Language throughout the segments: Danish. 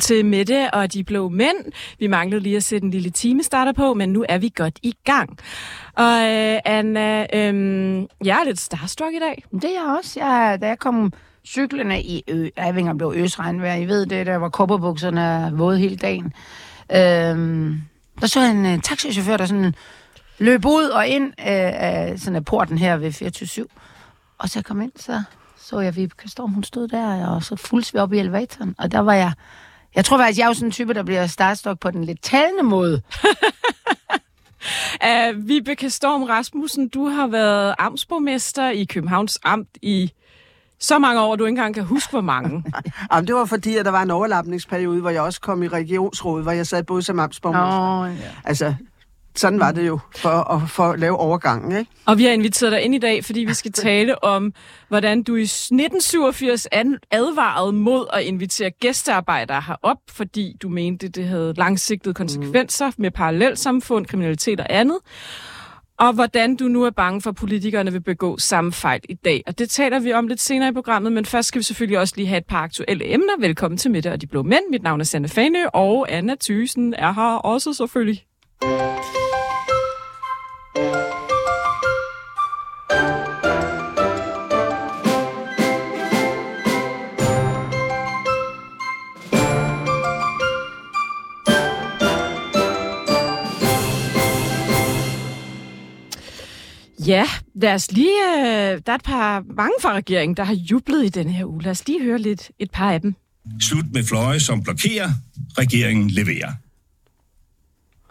til Mette og de blå mænd. Vi manglede lige at sætte en lille time starter på, men nu er vi godt i gang. Og øh, Anna, øh, jeg er lidt starstruck i dag. Det er jeg også. Jeg, da jeg kom cyklerne i ø, Avinger blev øsregnvejr, I ved det, der var kopperbukserne våde hele dagen. Øh, der så en uh, taxichauffør, der sådan løb ud og ind uh, af sådan af porten her ved 24 Og så jeg kom ind, så så jeg Vibeke Storm, hun stod der, og så fulgte vi op i elevatoren. Og der var jeg jeg tror faktisk, jeg er jo sådan en type, der bliver startstok på den lidt talende måde. uh, Vibeke Storm Rasmussen, du har været amtsborgmester i Københavns Amt i så mange år, du ikke engang kan huske, hvor mange. Jamen, det var fordi, at der var en overlappningsperiode, hvor jeg også kom i regionsrådet, hvor jeg sad både som amtsborgmester. Oh, ja. Altså, sådan var det jo for at, for at lave overgangen. Ikke? Og vi har inviteret dig ind i dag, fordi vi skal tale om, hvordan du i 1987 advarede mod at invitere gæstearbejdere herop, fordi du mente, det havde langsigtede konsekvenser mm. med parallelsamfund, kriminalitet og andet. Og hvordan du nu er bange for, at politikerne vil begå samme fejl i dag. Og det taler vi om lidt senere i programmet, men først skal vi selvfølgelig også lige have et par aktuelle emner. Velkommen til Midte og de Blå Mænd. Mit navn er Sanne Fanø, og Anna Thysen er her også selvfølgelig. Ja, lad os lige... Øh, der er et par mange fra regeringen, der har jublet i den her uge. Lad os lige høre lidt et par af dem. Slut med fløje, som blokerer. Regeringen leverer.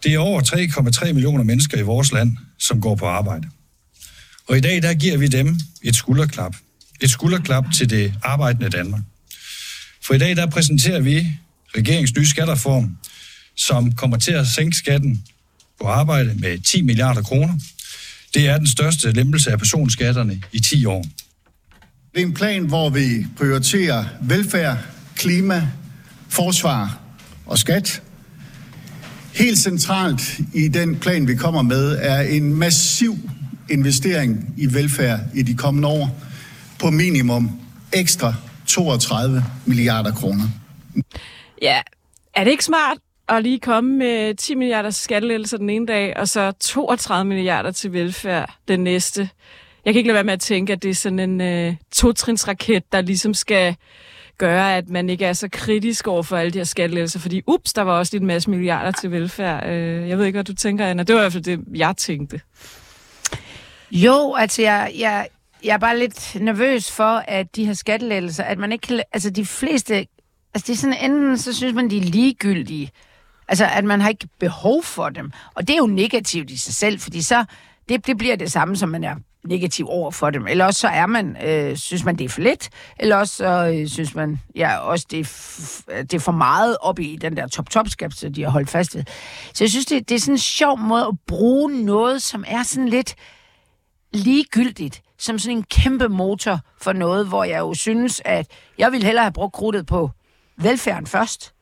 Det er over 3,3 millioner mennesker i vores land, som går på arbejde. Og i dag, der giver vi dem et skulderklap. Et skulderklap til det arbejdende Danmark. For i dag, der præsenterer vi regeringens nye skattereform, som kommer til at sænke skatten på arbejde med 10 milliarder kroner, det er den største lempelse af personskatterne i 10 år. Det er en plan, hvor vi prioriterer velfærd, klima, forsvar og skat. Helt centralt i den plan, vi kommer med, er en massiv investering i velfærd i de kommende år på minimum ekstra 32 milliarder kroner. Ja, er det ikke smart at lige komme med 10 milliarder skattelettelser den ene dag, og så 32 milliarder til velfærd den næste. Jeg kan ikke lade være med at tænke, at det er sådan en øh, totrinsraket, der ligesom skal gøre, at man ikke er så kritisk over for alle de her skattelettelser, fordi ups, der var også lidt masse milliarder til velfærd. Øh, jeg ved ikke, hvad du tænker, Anna. Det var i hvert fald det, jeg tænkte. Jo, altså jeg, jeg, jeg er bare lidt nervøs for, at de her skattelettelser, at man ikke kan... Altså de fleste... Altså det er sådan, enten så synes man, de er ligegyldige, Altså, at man har ikke behov for dem. Og det er jo negativt i sig selv, fordi så det, det bliver det samme, som man er negativ over for dem. Eller også så er man, øh, synes man, det er for lidt, eller også så øh, synes man, ja, også det er, det er for meget op i den der top top så de har holdt fast ved. Så jeg synes, det, det er sådan en sjov måde at bruge noget, som er sådan lidt ligegyldigt, som sådan en kæmpe motor for noget, hvor jeg jo synes, at jeg ville hellere have brugt krudtet på velfærden først,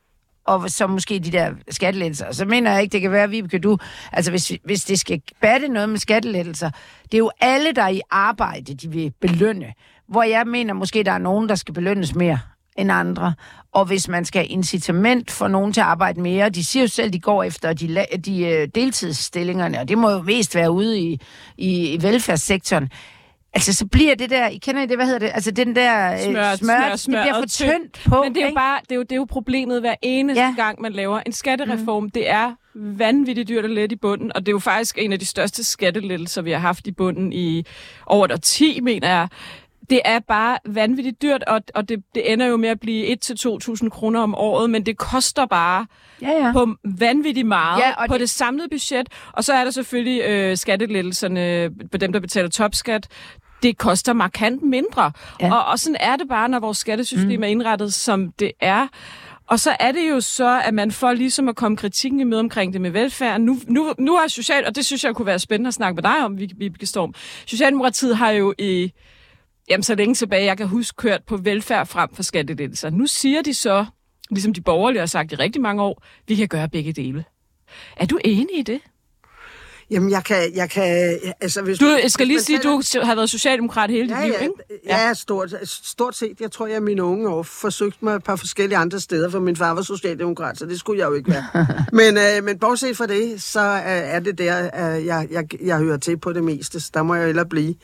og så måske de der skattelettelser. Så mener jeg ikke, det kan være, Vibeke, du... Altså, hvis, hvis det skal batte noget med skattelettelser, det er jo alle, der er i arbejde, de vil belønne. Hvor jeg mener måske, der er nogen, der skal belønnes mere end andre. Og hvis man skal have incitament for nogen til at arbejde mere, de siger jo selv, de går efter de, de øh, deltidsstillingerne, og det må jo mest være ude i, i, i velfærdssektoren Altså, så bliver det der, I kender I det, hvad hedder det? Altså, den der øh, smør, smør, smør, det bliver for tyndt på. Men det er jo bare, det er jo, det er jo problemet hver eneste ja. gang, man laver en skattereform. Mm. Det er vanvittigt dyrt at lette i bunden, og det er jo faktisk en af de største skattelettelser, vi har haft i bunden i over et 10, mener jeg. Det er bare vanvittigt dyrt, og, og det, det ender jo med at blive 1-2.000 kroner om året, men det koster bare ja, ja. på vanvittigt meget ja, på det... det samlede budget. Og så er der selvfølgelig øh, skattelettelserne på dem, der betaler topskat det koster markant mindre. Ja. Og, og sådan er det bare, når vores skattesystem mm. er indrettet, som det er. Og så er det jo så, at man får ligesom at komme kritikken i møde omkring det med velfærd. Nu, nu, nu har Social, og det synes jeg kunne være spændende at snakke med dig om, Vibeke Storm. Socialdemokratiet har jo i, jamen så længe tilbage, jeg kan huske, kørt på velfærd frem for skattelettelser. Nu siger de så, ligesom de borgerlige har sagt i rigtig mange år, vi kan gøre begge dele. Er du enig i det? Jamen, jeg kan... Jeg kan altså, hvis du jeg skal lige sige, at du har været socialdemokrat hele dit ja, liv, ja, ikke? Ja, ja stort, stort set. Jeg tror, jeg mine unge år forsøgt mig et par forskellige andre steder, for min far var socialdemokrat, så det skulle jeg jo ikke være. men, øh, men bortset fra det, så øh, er det der, øh, jeg, jeg, jeg hører til på det meste. Så der må jeg heller blive.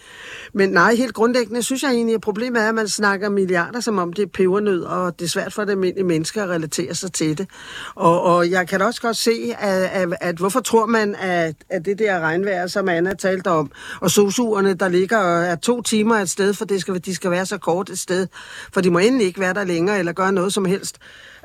Men nej, helt grundlæggende synes jeg egentlig, at problemet er, at man snakker milliarder, som om det er pebernød, og det er svært for det almindelige mennesker at relatere sig til det. Og, og jeg kan også godt se, at, at, at hvorfor tror man, at, at det der regnvejr, som Anna talte om, og sosuerne, der ligger og er to timer et sted, for det skal, de skal være så kort et sted, for de må endelig ikke være der længere, eller gøre noget som helst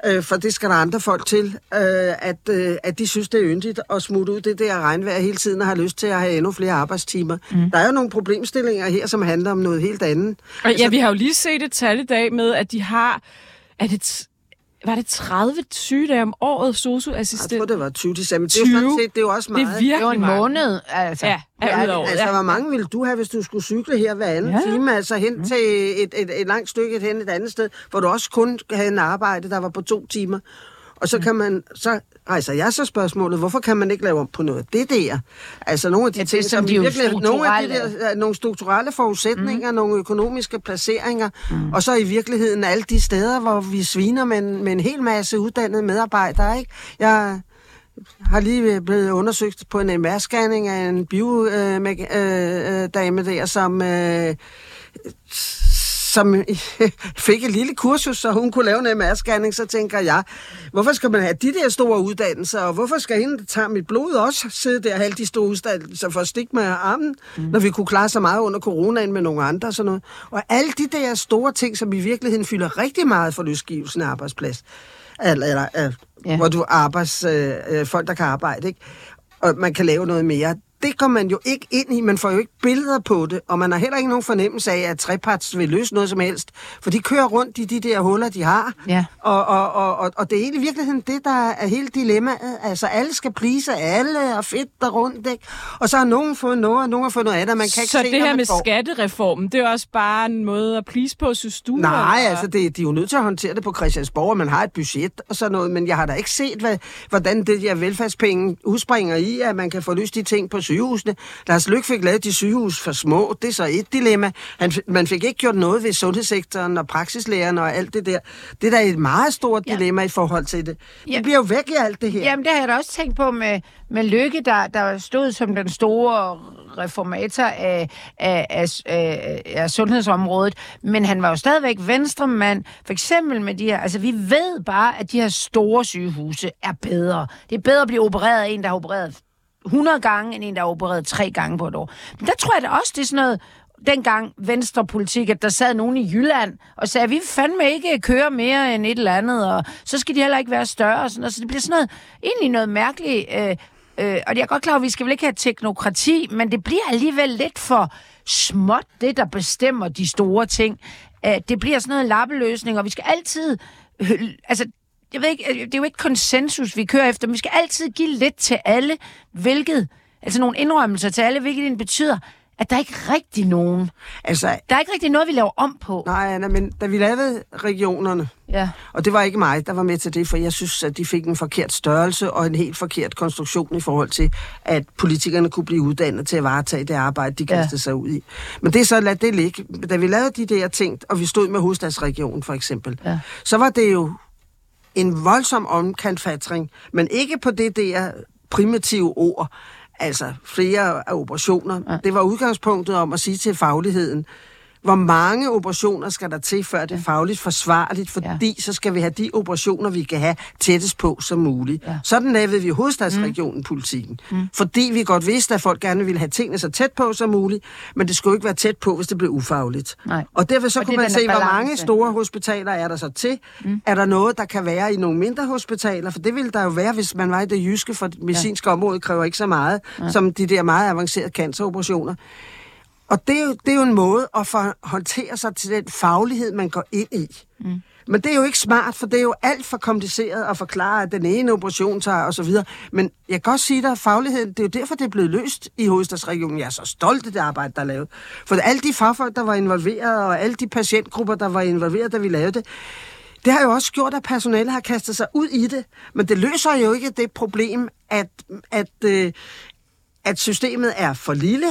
øh, for det skal der andre folk til, øh, at, øh, at de synes, det er yndigt at smutte ud det der regnvejr hele tiden og har lyst til at have endnu flere arbejdstimer. Mm. Der er jo nogle problemstillinger her, som handler om noget helt andet. Og, ja, altså, vi har jo lige set et tal i dag med, at de har... Er det var det 30 sygedage om året, socioassistent? Jeg tror, det var 20 december. Det er jo sådan set, det er jo også meget. Det er virkelig det en måned, altså. Ja, ja, ja altså, hvor mange ville du have, hvis du skulle cykle her hver anden ja. time? Altså hen mm. til et, et, et langt stykke hen et andet sted, hvor du også kun havde en arbejde, der var på to timer. Og så kan man, så rejser jeg så spørgsmålet, hvorfor kan man ikke lave om på noget af det der? Altså nogle af de ja, ting, som, de virkelig, nogle af de der, nogle strukturelle forudsætninger, mm. nogle økonomiske placeringer, mm. og så i virkeligheden alle de steder, hvor vi sviner med en, med en hel masse uddannede medarbejdere, ikke? Jeg har lige blevet undersøgt på en MR-scanning af en biodame øh, øh, der, som øh, som fik et lille kursus, så hun kunne lave en MR-scanning, så tænker jeg, hvorfor skal man have de der store uddannelser, og hvorfor skal hende, der tager mit blod, også sidde der og have de store uddannelser for at stikke med armen, mm. når vi kunne klare så meget under coronaen med nogle andre og sådan noget. Og alle de der store ting, som i virkeligheden fylder rigtig meget for løsgivelsen af arbejdsplads, eller, eller ja. hvor du arbejds, øh, øh, folk, der kan arbejde, ikke? og man kan lave noget mere det går man jo ikke ind i. Man får jo ikke billeder på det, og man har heller ikke nogen fornemmelse af, at treparts vil løse noget som helst. For de kører rundt i de der huller, de har. Ja. Og, og, og, og, og det er egentlig virkeligheden det, der er hele dilemmaet. Altså, alle skal plise alle, og fedt der rundt, ikke? Og så har nogen fået noget, og nogen har fået noget andet, man kan ikke så se, det her med får. skattereformen, det er også bare en måde at please på, synes du? Nej, eller? altså, det, de er jo nødt til at håndtere det på Christiansborg, og man har et budget og sådan noget, men jeg har da ikke set, hvad, hvordan det der velfærdspenge udspringer i, at man kan få løst de ting på sygehusene. Lars Lykke fik lavet de sygehus for små. Det er så et dilemma. Han, man fik ikke gjort noget ved sundhedssektoren og praksislægerne og alt det der. Det er da et meget stort ja. dilemma i forhold til det. Det ja. bliver jo væk i alt det her. Jamen, det har jeg da også tænkt på med, med Lykke, der, der stod som den store reformator af, af, af, af, af sundhedsområdet, men han var jo stadigvæk venstremand, for eksempel med de her, altså vi ved bare, at de her store sygehuse er bedre. Det er bedre at blive opereret af en, der har opereret 100 gange, end en, der er opereret tre gange på et år. Men der tror jeg da også, det er sådan noget, dengang venstrepolitik, at der sad nogen i Jylland og sagde, at vi fandme ikke køre mere end et eller andet, og så skal de heller ikke være større. Og sådan noget. Så det bliver sådan noget, egentlig noget mærkeligt. Øh, øh, og jeg er godt klar at vi skal vel ikke have teknokrati, men det bliver alligevel lidt for småt, det der bestemmer de store ting. Øh, det bliver sådan noget lappeløsning, og vi skal altid... Øh, altså, jeg ved ikke, det er jo ikke konsensus, vi kører efter, men vi skal altid give lidt til alle, hvilket, altså nogle indrømmelser til alle, hvilket det betyder, at der er ikke rigtig nogen. Altså, der er ikke rigtig noget, vi laver om på. Nej, Anna, men da vi lavede regionerne, ja. og det var ikke mig, der var med til det, for jeg synes, at de fik en forkert størrelse og en helt forkert konstruktion i forhold til, at politikerne kunne blive uddannet til at varetage det arbejde, de kastede ja. sig ud i. Men det er så, lad det ligge. Da vi lavede de der ting, og vi stod med hovedstadsregionen for eksempel, ja. så var det jo en voldsom omkantfatring, men ikke på det der primitive ord, altså flere operationer. Ja. Det var udgangspunktet om at sige til fagligheden, hvor mange operationer skal der til, før det er fagligt forsvarligt, fordi ja. så skal vi have de operationer, vi kan have tættest på som muligt. Ja. Sådan lavede vi hovedstadsregionen-politikken. Mm. mm. Fordi vi godt vidste, at folk gerne ville have tingene så tæt på som muligt, men det skulle ikke være tæt på, hvis det blev ufagligt. Nej. Og derfor så og kunne man se, balance. hvor mange store hospitaler er der så til. Mm. Er der noget, der kan være i nogle mindre hospitaler? For det ville der jo være, hvis man var i det jyske, for det medicinske ja. område kræver ikke så meget, ja. som de der meget avancerede canceroperationer. Og det er, jo, det er jo en måde at håndtere sig til den faglighed, man går ind i. Mm. Men det er jo ikke smart, for det er jo alt for kompliceret at forklare, at den ene operation tager og så videre. Men jeg kan også sige dig, at fagligheden, det er jo derfor, det er blevet løst i hovedstadsregionen. Jeg er så stolt af det arbejde, der er lavet. For alle de fagfolk, der var involveret, og alle de patientgrupper, der var involveret, da vi lavede det, det har jo også gjort, at personalet har kastet sig ud i det. Men det løser jo ikke det problem, at, at, øh, at systemet er for lille,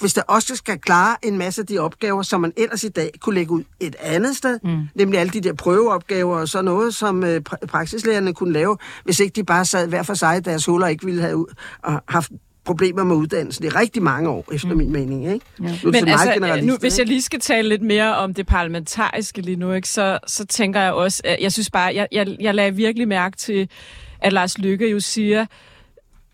hvis der også skal klare en masse af de opgaver, som man ellers i dag kunne lægge ud et andet sted, mm. nemlig alle de der prøveopgaver og sådan noget, som øh, pra- praksislærerne kunne lave, hvis ikke de bare sad hver for sig i deres huller og ikke ville have ud, og haft problemer med uddannelsen i rigtig mange år, efter mm. min mening. Ikke? Ja. Men altså, nu, hvis jeg lige skal tale lidt mere om det parlamentariske lige nu, ikke, så, så tænker jeg også, at jeg synes bare, jeg, jeg, jeg lagde virkelig mærke til, at Lars Lykke jo siger,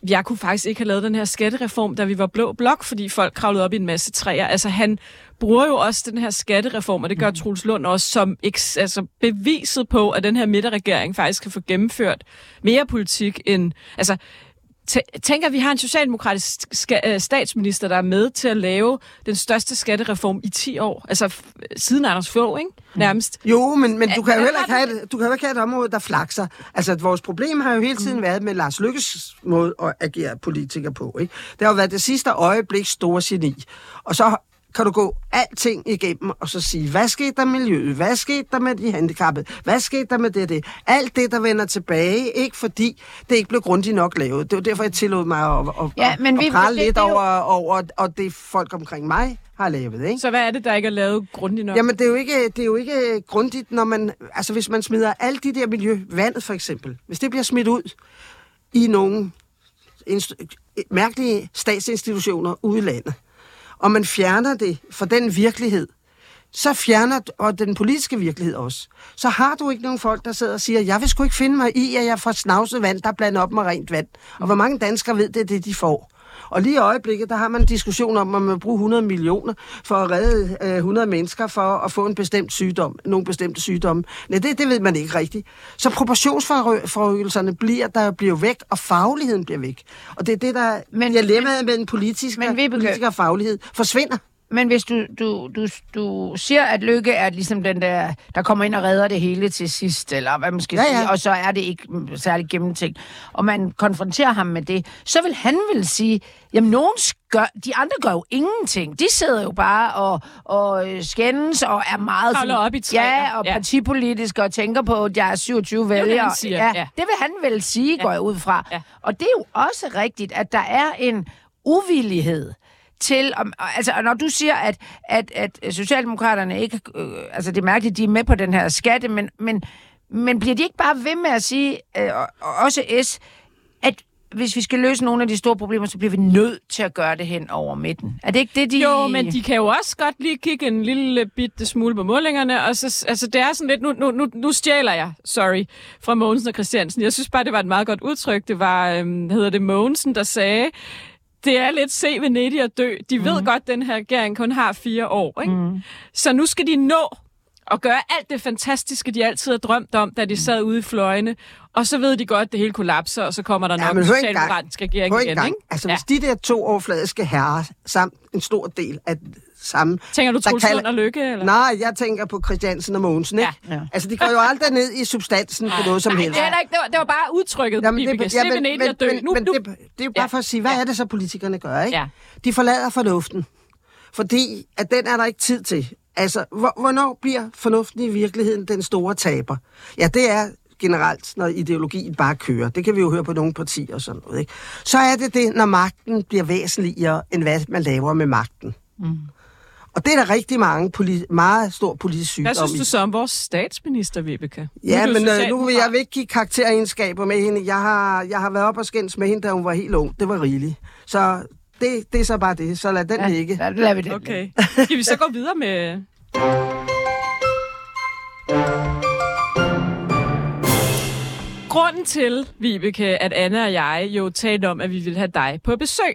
jeg kunne faktisk ikke have lavet den her skattereform, da vi var blå blok, fordi folk kravlede op i en masse træer. Altså han bruger jo også den her skattereform, og det gør mhm. Troels Lund også som altså, beviset på, at den her midterregering faktisk kan få gennemført mere politik end... Altså, tænker, at vi har en socialdemokratisk øh, statsminister, der er med til at lave den største skattereform i 10 år. Altså siden Anders Fogh, ikke? Mm. Nærmest. Jo, men, men du, kan jo heller ikke have et, du kan jo ikke have et område, der flakser. Altså, vores problem har jo hele tiden mm. været med Lars Lykkes måde at agere politiker på. Ikke? Det har jo været det sidste øjeblik store geni. Og så kan du gå alting igennem og så sige, hvad skete der med miljøet? Hvad skete der med de handicappede? Hvad skete der med det det? Alt det, der vender tilbage, ikke fordi det ikke blev grundigt nok lavet. Det var derfor, jeg tillod mig at, at, ja, men at, vi, prale lidt det, det over, over og det folk omkring mig har lavet. Ikke? Så hvad er det, der ikke er lavet grundigt nok? Jamen, det er jo ikke, det er jo ikke grundigt, når man... Altså, hvis man smider alle de der miljø, vandet for eksempel, hvis det bliver smidt ud i nogle mærkelige statsinstitutioner ude i landet, og man fjerner det fra den virkelighed, så fjerner og den politiske virkelighed også. Så har du ikke nogen folk, der sidder og siger, jeg vil sgu ikke finde mig i, at jeg får snavset vand, der blander blandet op med rent vand. Og hvor mange danskere ved det, det de får? Og lige i øjeblikket, der har man en diskussion om, om man vil bruge 100 millioner for at redde øh, 100 mennesker for at få en bestemt sygdom, nogle bestemte sygdomme. Nej, det, det ved man ikke rigtigt. Så proportionsforøgelserne bliver, der bliver væk, og fagligheden bliver væk. Og det er det, der men, dilemmaet med den politiske, men, politiske faglighed forsvinder. Men hvis du, du, du, du siger, at Lykke er ligesom den der, der kommer ind og redder det hele til sidst, eller hvad man skal ja, ja. sige, og så er det ikke særlig gennemtænkt, og man konfronterer ham med det, så vil han vel sige, jamen nogen gør, de andre gør jo ingenting. De sidder jo bare og, og skændes og er meget... Sådan, op i træer. Ja, og ja. partipolitisk og tænker på, at jeg er 27 vælgere. Det, ja, ja. det vil han vel sige, ja. går jeg ud fra. Ja. Og det er jo også rigtigt, at der er en uvillighed til, om, altså når du siger, at, at, at Socialdemokraterne ikke, øh, altså det er mærkeligt, de er med på den her skatte, men, men, men bliver de ikke bare ved med at sige, øh, også S, at hvis vi skal løse nogle af de store problemer, så bliver vi nødt til at gøre det hen over midten. Er det ikke det, de... Jo, men de kan jo også godt lige kigge en lille bitte smule på målingerne, og så, altså det er sådan lidt, nu, nu, nu, nu stjæler jeg, sorry, fra Mogensen og Christiansen. Jeg synes bare, det var et meget godt udtryk. Det var, øhm, hedder det Mogensen, der sagde, det er lidt se Venedig at dø. De ved mm. godt, at den her regering kun har fire år. Ikke? Mm. Så nu skal de nå at gøre alt det fantastiske, de altid har drømt om, da de sad ude i fløjene. Og så ved de godt, at det hele kollapser, og så kommer der ja, nok en socialdemokratisk regering igen. Ikke? Altså, ja. hvis de der to overfladiske herrer, samt en stor del af samme... Tænker du Troels kalder... og Lykke? Eller? Nej, jeg tænker på Christiansen og Mogensen, ikke? Ja. Altså, de går jo aldrig ned i substansen på noget som Nej, helst. Det, er ikke, det, var, det var bare udtrykket, Jamen, det, ja, men, men, dø. Men, nu, men nu. Det, det er jo bare ja. for at sige, hvad ja. er det så, politikerne gør, ikke? Ja. De forlader fornuften. Fordi at den er der ikke tid til. Altså, hvornår bliver fornuften i virkeligheden den store taber? Ja, det er generelt, når ideologien bare kører. Det kan vi jo høre på nogle partier og sådan noget. Ikke? Så er det det, når magten bliver væsentligere, end hvad man laver med magten. Mm. Og det er der rigtig mange politi- meget stor politisk sygdom Hvad synes du så om vores statsminister, Vibeke? Ja, nu men øh, nu vil jeg ikke give karakteregenskaber med hende. Jeg har, jeg har været op og skændes med hende, da hun var helt ung. Det var rigeligt. Så det, det er så bare det. Så lad den ja, ligge. Ja, lad vi det. Okay. Skal vi så gå videre med... Grunden til, Vibeke, at Anna og jeg jo talte om, at vi ville have dig på besøg,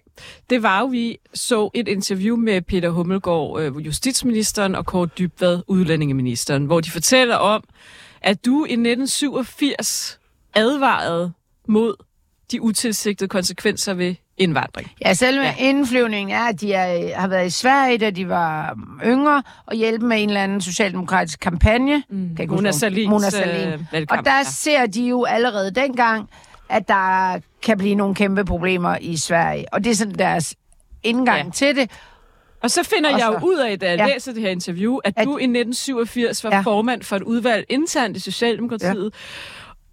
det var jo, vi så et interview med Peter Hummelgaard, øh, justitsministeren, og Kåre Dybvad, udlændingeministeren, hvor de fortæller om, at du i 1987 advarede mod de utilsigtede konsekvenser ved indvandring. Ja, selve ja. indflyvningen er, at de er, har været i Sverige, da de var yngre, og hjælpe med en eller anden socialdemokratisk kampagne. Mm. Kan Mona Salins Mona Salin. Øh, og der ja. ser de jo allerede dengang, at der kan blive nogle kæmpe problemer i Sverige. Og det er sådan deres indgang ja. til det. Og så finder og jeg så, jo ud af, da jeg ja. læser det her interview, at, at du i 1987 var ja. formand for et udvalg internt i Socialdemokratiet,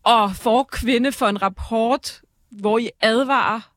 ja. og for kvinde for en rapport, hvor I advarer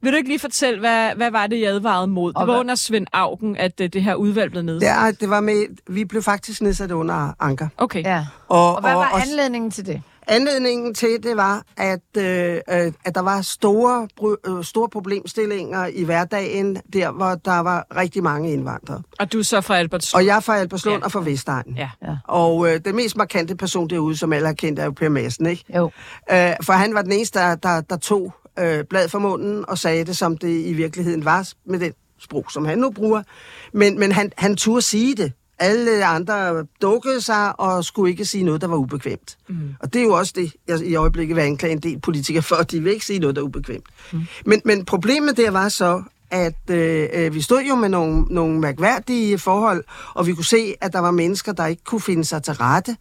Vil du ikke lige fortælle, hvad, hvad var det, I advarede mod? Det Og var hvad- under Svend Augen, at øh, det her udvalg blev nedsat. Ja, det var med, vi blev faktisk nedsat under Anker. Okay. Ja. Og, Og hvad var og, anledningen til det? Anledningen til det var, at, øh, øh, at der var store, bry- øh, store problemstillinger i hverdagen, der hvor der var rigtig mange indvandrere. Og du er så fra Albertslund. Og jeg er fra Alberslund Ja. og fra Vestegnen. Ja. Ja. Og øh, den mest markante person derude, som alle har kendt, er jo Per Madsen, ikke? Jo. Øh, for han var den eneste, der, der, der tog øh, blad fra munden og sagde det, som det i virkeligheden var, med den sprog, som han nu bruger. Men, men han, han turde sige det. Alle andre dukkede sig og skulle ikke sige noget, der var ubekvemt. Mm. Og det er jo også det, jeg i øjeblikket vil anklage en del politikere for, at de vil ikke sige noget, der er ubekvemt. Mm. Men, men problemet der var så, at øh, øh, vi stod jo med nogle, nogle mærkværdige forhold, og vi kunne se, at der var mennesker, der ikke kunne finde sig til rette,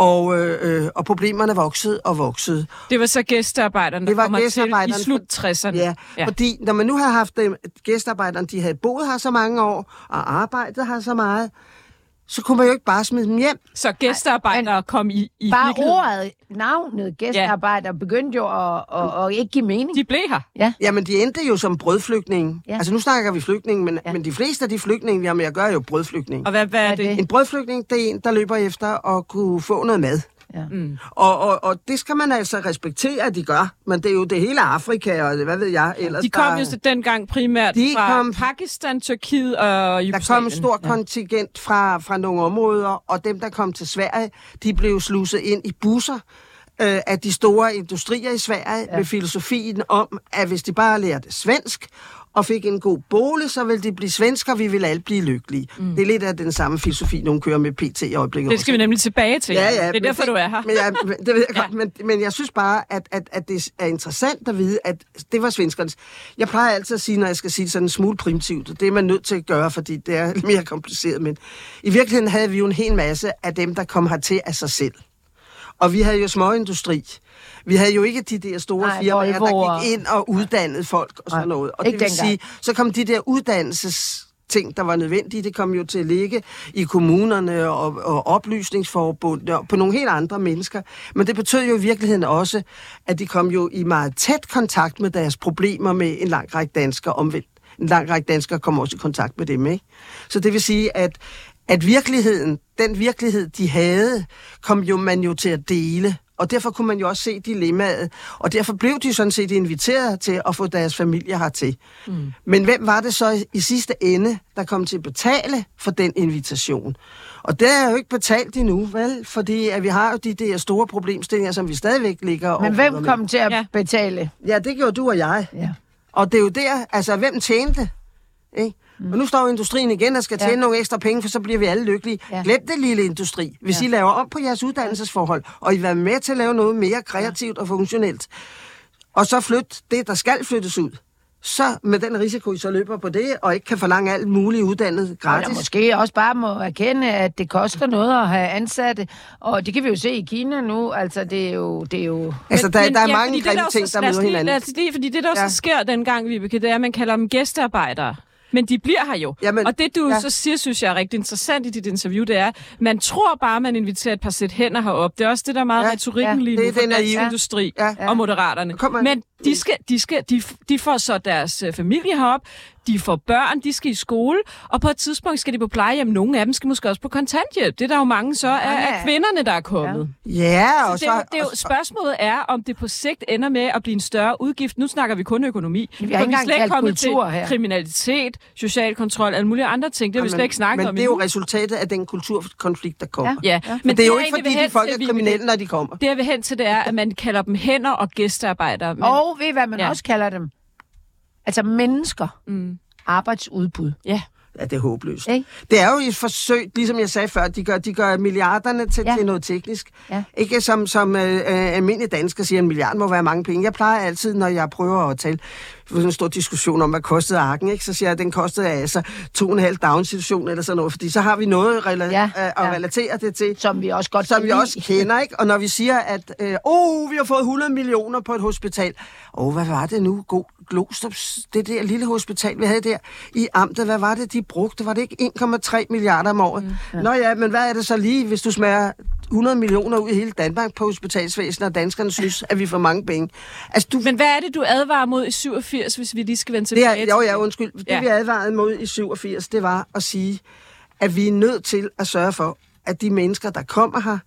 og, øh, øh, og problemerne voksede og voksede. Det var så gæstearbejderne, der Det var kommer til i slut 60'erne. Ja, ja, fordi når man nu har haft dem, gæstearbejderne, de havde boet her så mange år, og arbejdet her så meget, så kunne man jo ikke bare smide dem hjem. Så gæstearbejdere kom i, i Bare virkeligheden. ordet, navnet, gæstearbejder, begyndte jo at, at, at ikke give mening. De blev her. Ja. Jamen, de endte jo som brødflygtninge. Ja. Ja. Altså, nu snakker vi flygtninge, men, Ja. ja. men de fleste af de flygtninge, vi har med at gøre, er jo brødflygtninge. Og hvad, hvad er er det? En brødflygtning, det er en, der løber efter at kunne få noget mad. Ja. Mm. Og, og, og det skal man altså respektere, at de gør. Men det er jo det hele Afrika, og hvad ved jeg ellers. De kom der, jo så dengang primært De fra kom- Pakistan, Tyrkiet og Der Jugoslavien. kom en stor kontingent fra, fra nogle områder, og dem, der kom til Sverige, de blev sluset ind i busser øh, af de store industrier i Sverige ja. med filosofien om, at hvis de bare lærte svensk og fik en god bolig, så ville de blive svensker, vi ville alle blive lykkelige. Mm. Det er lidt af den samme filosofi, nogen kører med PT i øjeblikket. Det skal vi nemlig tilbage til. Ja, ja, det er derfor, du er her. Men jeg, men- det ved jeg Ja. godt, men, men jeg synes bare, at, at, at det er interessant at vide, at det var svenskernes. Jeg plejer altid at sige, når jeg skal sige det sådan en smule primitivt, det er man nødt til at gøre, fordi det er mere kompliceret, men i virkeligheden havde vi jo en hel masse af dem, der kom hertil af sig selv. Og vi havde jo småindustri. Vi havde jo ikke de der store Nej, firmaer, der gik ind og uddannede folk og sådan Nej, noget. Og det vil dengang. sige, så kom de der uddannelses ting, der var nødvendige, det kom jo til at ligge i kommunerne og, og oplysningsforbund og på nogle helt andre mennesker. Men det betød jo i virkeligheden også, at de kom jo i meget tæt kontakt med deres problemer med en lang række danskere omvendt. En lang række danskere kom også i kontakt med dem, ikke? Så det vil sige, at, at virkeligheden, den virkelighed, de havde, kom jo man jo til at dele. Og derfor kunne man jo også se dilemmaet. Og derfor blev de sådan set inviteret til at få deres familie hertil. Mm. Men hvem var det så i, sidste ende, der kom til at betale for den invitation? Og det er jo ikke betalt endnu, vel? Fordi at vi har jo de der store problemstillinger, som vi stadigvæk ligger og Men hvem med. kom til at Ja. betale? Ja, det gjorde du og jeg. Ja. Og det er jo der, altså hvem tjente? Ikke? Mm. Og nu står industrien igen og skal tjene Ja. nogle ekstra penge, for så bliver vi alle lykkelige. Ja. Ja. Glem det lille industri. Hvis Ja. ja. I laver om på jeres uddannelsesforhold, og I er med til at lave noget mere kreativt og funktionelt, og så flytte det, der skal flyttes ud, så med den risiko, I så løber på det, og ikke kan forlange alt muligt uddannet Eller gratis. måske også bare må erkende, at det koster noget at have ansatte. Og det kan vi jo se i Kina nu. Altså, det er jo... Det er jo Altså, der, der er ja, mange grimme ting, der lad os møder lige- hinanden. Det, fordi det, der også Ja. sker dengang, Vibeke, det er, at man kalder dem gæstearbejdere. Men de bliver her jo. Jamen, og det, du ja. ja. så siger, synes jeg er rigtig interessant i dit interview, det er, man tror bare, man inviterer et par sæt hænder herop. Det er også det, der er meget ja, Ja, retorikken ja, lige nu det dansk industri Ja. og moderaterne. Men de, skal, de, skal, de, de får så deres øh, familie herop, de får børn, de skal i skole, og på et tidspunkt skal de på plejehjem. Nogle af dem skal måske også på kontanthjælp. Det er der jo mange så af, Mange af kvinderne, der er kommet. Ja, og Så det, så... det er jo, og spørgsmålet er, om det på sigt ender med at blive en større udgift. Nu snakker vi kun økonomi. Vi har ikke engang slet kommet til her. kriminalitet, social kontrol, alle mulige andre ting. Det har vi men- slet ikke snakket men om det er jo resultatet af den kulturkonflikt, der kommer. Ja, Men men det er jo ikke, fordi de folk er vi- kriminelle, når de kommer. Det jeg vil hen til, det er, at man kalder dem hænder og gæstearbejdere. Men, Og ved hvad man Ja. ja. også kalder dem? Altså mennesker. mm, Arbejdsudbud. ja. Ja, det er håbløst. Ikke? Det er jo et forsøg, ligesom jeg sagde før, de gør, de gør milliarderne til, Ja. ja. til noget teknisk. Ja. Ikke som, som øh, øh, almindelige danskere siger, en milliard må være mange penge. Jeg plejer altid, når jeg prøver at tale, for sådan en stor diskussion om, hvad kostede arken, ikke? så siger jeg, at den kostede altså to og en halv daginstitution eller sådan noget, fordi så har vi noget rela- Ja, ja, ja. at relatere det til. Som vi også godt Som vi lide. også kender, ikke? Og når vi siger, at øh, oh, vi har fået 100 millioner på et hospital. Åh, oh, hvad var det nu? God, Glostrups, det der lille hospital, vi havde der i amtet, hvad var det, de brugte? Var det ikke 1,3 milliarder om året? Mm, ja. Nå ja, men hvad er det så lige, hvis du smager 100 millioner ud i hele Danmark på hospitalsvæsenet, og danskerne synes, at vi får mange penge. Altså, du... Men hvad er det, du advarer mod i 87, hvis vi lige skal vende tilbage det er, Jo, ja, undskyld. Det, ja. vi advarede mod i 87, det var at sige, at vi er nødt til at sørge for, at de mennesker, der kommer her,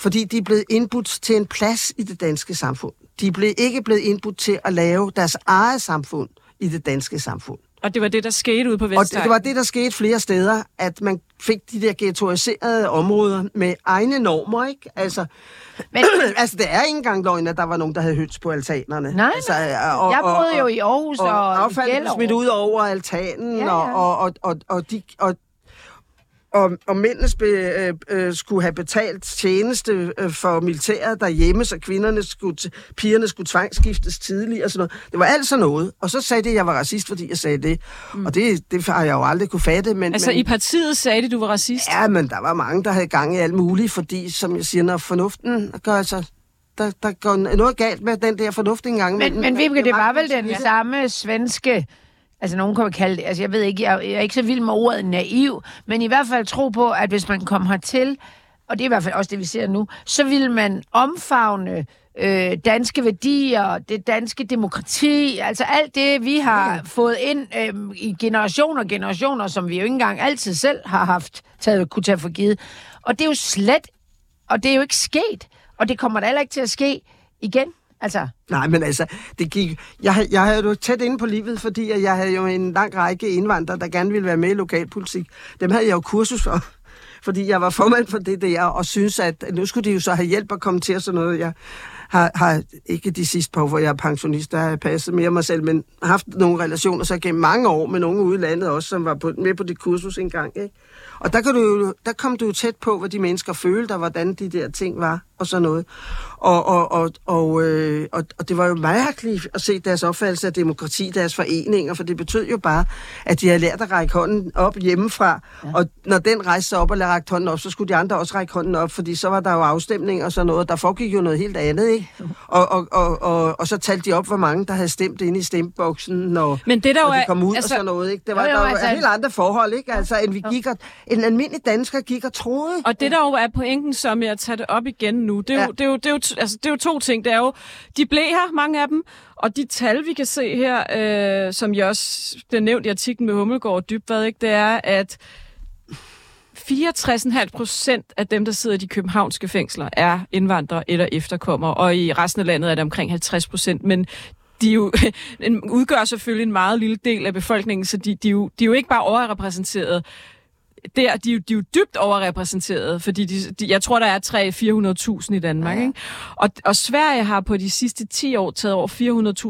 fordi de er blevet indbudt til en plads i det danske samfund. De blevet, ikke blevet indbudt til at lave deres eget samfund i det danske samfund. Og det var det, der skete ude på Vestegn? Og det var det, der skete flere steder, at man fik de der ghettoiserede områder med egne normer, ikke? Altså, Men, altså det er ikke engang løgn, at der var nogen, der havde høns på altanerne. Nej, altså, og, jeg boede og, jo i Aarhus og, og affald blev smidt ud over altanen, ja, ja. Og, og, og, og, de, og og, og mændene be, øh, øh, skulle have betalt tjeneste øh, for militæret derhjemme, så kvinderne skulle, pigerne skulle tvangsskiftes tidligt og sådan noget. Det var alt sådan noget. Og så sagde det, at jeg var racist, fordi jeg sagde det. Mm. Og det, det har jeg jo aldrig kunne fatte. Men, altså men, i partiet sagde det, du var racist? Ja, men der var mange, der havde gang i alt muligt, fordi, som jeg siger, når fornuften gør sig der, der går noget galt med den der fornuft engang. Men, men, men Vibeke, det var vel den ja. samme svenske altså nogen kan kalde det, altså jeg ved ikke, jeg, jeg er ikke så vild med ordet naiv, men i hvert fald tro på, at hvis man kom hertil, og det er i hvert fald også det, vi ser nu, så vil man omfavne øh, danske værdier, det danske demokrati, altså alt det, vi har ja. fået ind øh, i generationer og generationer, som vi jo ikke engang altid selv har haft taget, kunne tage for givet. Og det er jo slet, og det er jo ikke sket, og det kommer da heller ikke til at ske igen. Altså. Nej, men altså, det gik... Jeg, jeg havde jo tæt inde på livet, fordi jeg havde jo en lang række indvandrere, der gerne ville være med i lokalpolitik. Dem havde jeg jo kursus for fordi jeg var formand for det der, og synes, at nu skulle de jo så have hjælp at komme til og sådan noget. Jeg har, har ikke de sidste par år, hvor jeg er pensionist, der har jeg passet mere mig selv, men haft nogle relationer så gennem mange år med nogle ude i landet også, som var på, med på det kursus engang. Ikke? Og der, kan du jo, der kom du jo tæt på, hvad de mennesker følte, og hvordan de der ting var, og sådan noget. Og, og, og, og, øh, og, og det var jo mærkeligt at se deres opfattelse af demokrati, deres foreninger, for det betød jo bare, at de havde lært at række hånden op hjemmefra, ja. og når den rejste sig op og lagde hånden op, så skulle de andre også række hånden op, fordi så var der jo afstemning og sådan noget, der foregik jo noget helt andet, ikke? Og, og, og, og, og så talte de op, hvor mange der havde stemt ind i stemmeboksen, når, Men det, der når de kom ud altså, og sådan noget, ikke? Det var, jo, jo, der var altså, helt andre forhold, ikke? Altså, end vi gik og, en almindelig dansker gik og troede. Og det, der jo er pointen så med at tage det op igen nu, det er, ja. jo, det er, jo, det er, jo, altså, det er jo to ting. Det er jo, de blev her, mange af dem, og de tal, vi kan se her, øh, som jeg også blev nævnt i artiklen med Hummelgaard og Dybvad, ikke, det er, at 64,5 procent af dem, der sidder i de københavnske fængsler, er indvandrere eller efterkommere, og i resten af landet er det omkring 50 procent, men de jo, udgør selvfølgelig en meget lille del af befolkningen, så de, de, jo, de er jo ikke bare overrepræsenteret der, de, de er jo dybt overrepræsenteret, fordi de, de, jeg tror, der er 300-400.000 i Danmark. Ja. Ikke? Og, og Sverige har på de sidste 10 år taget over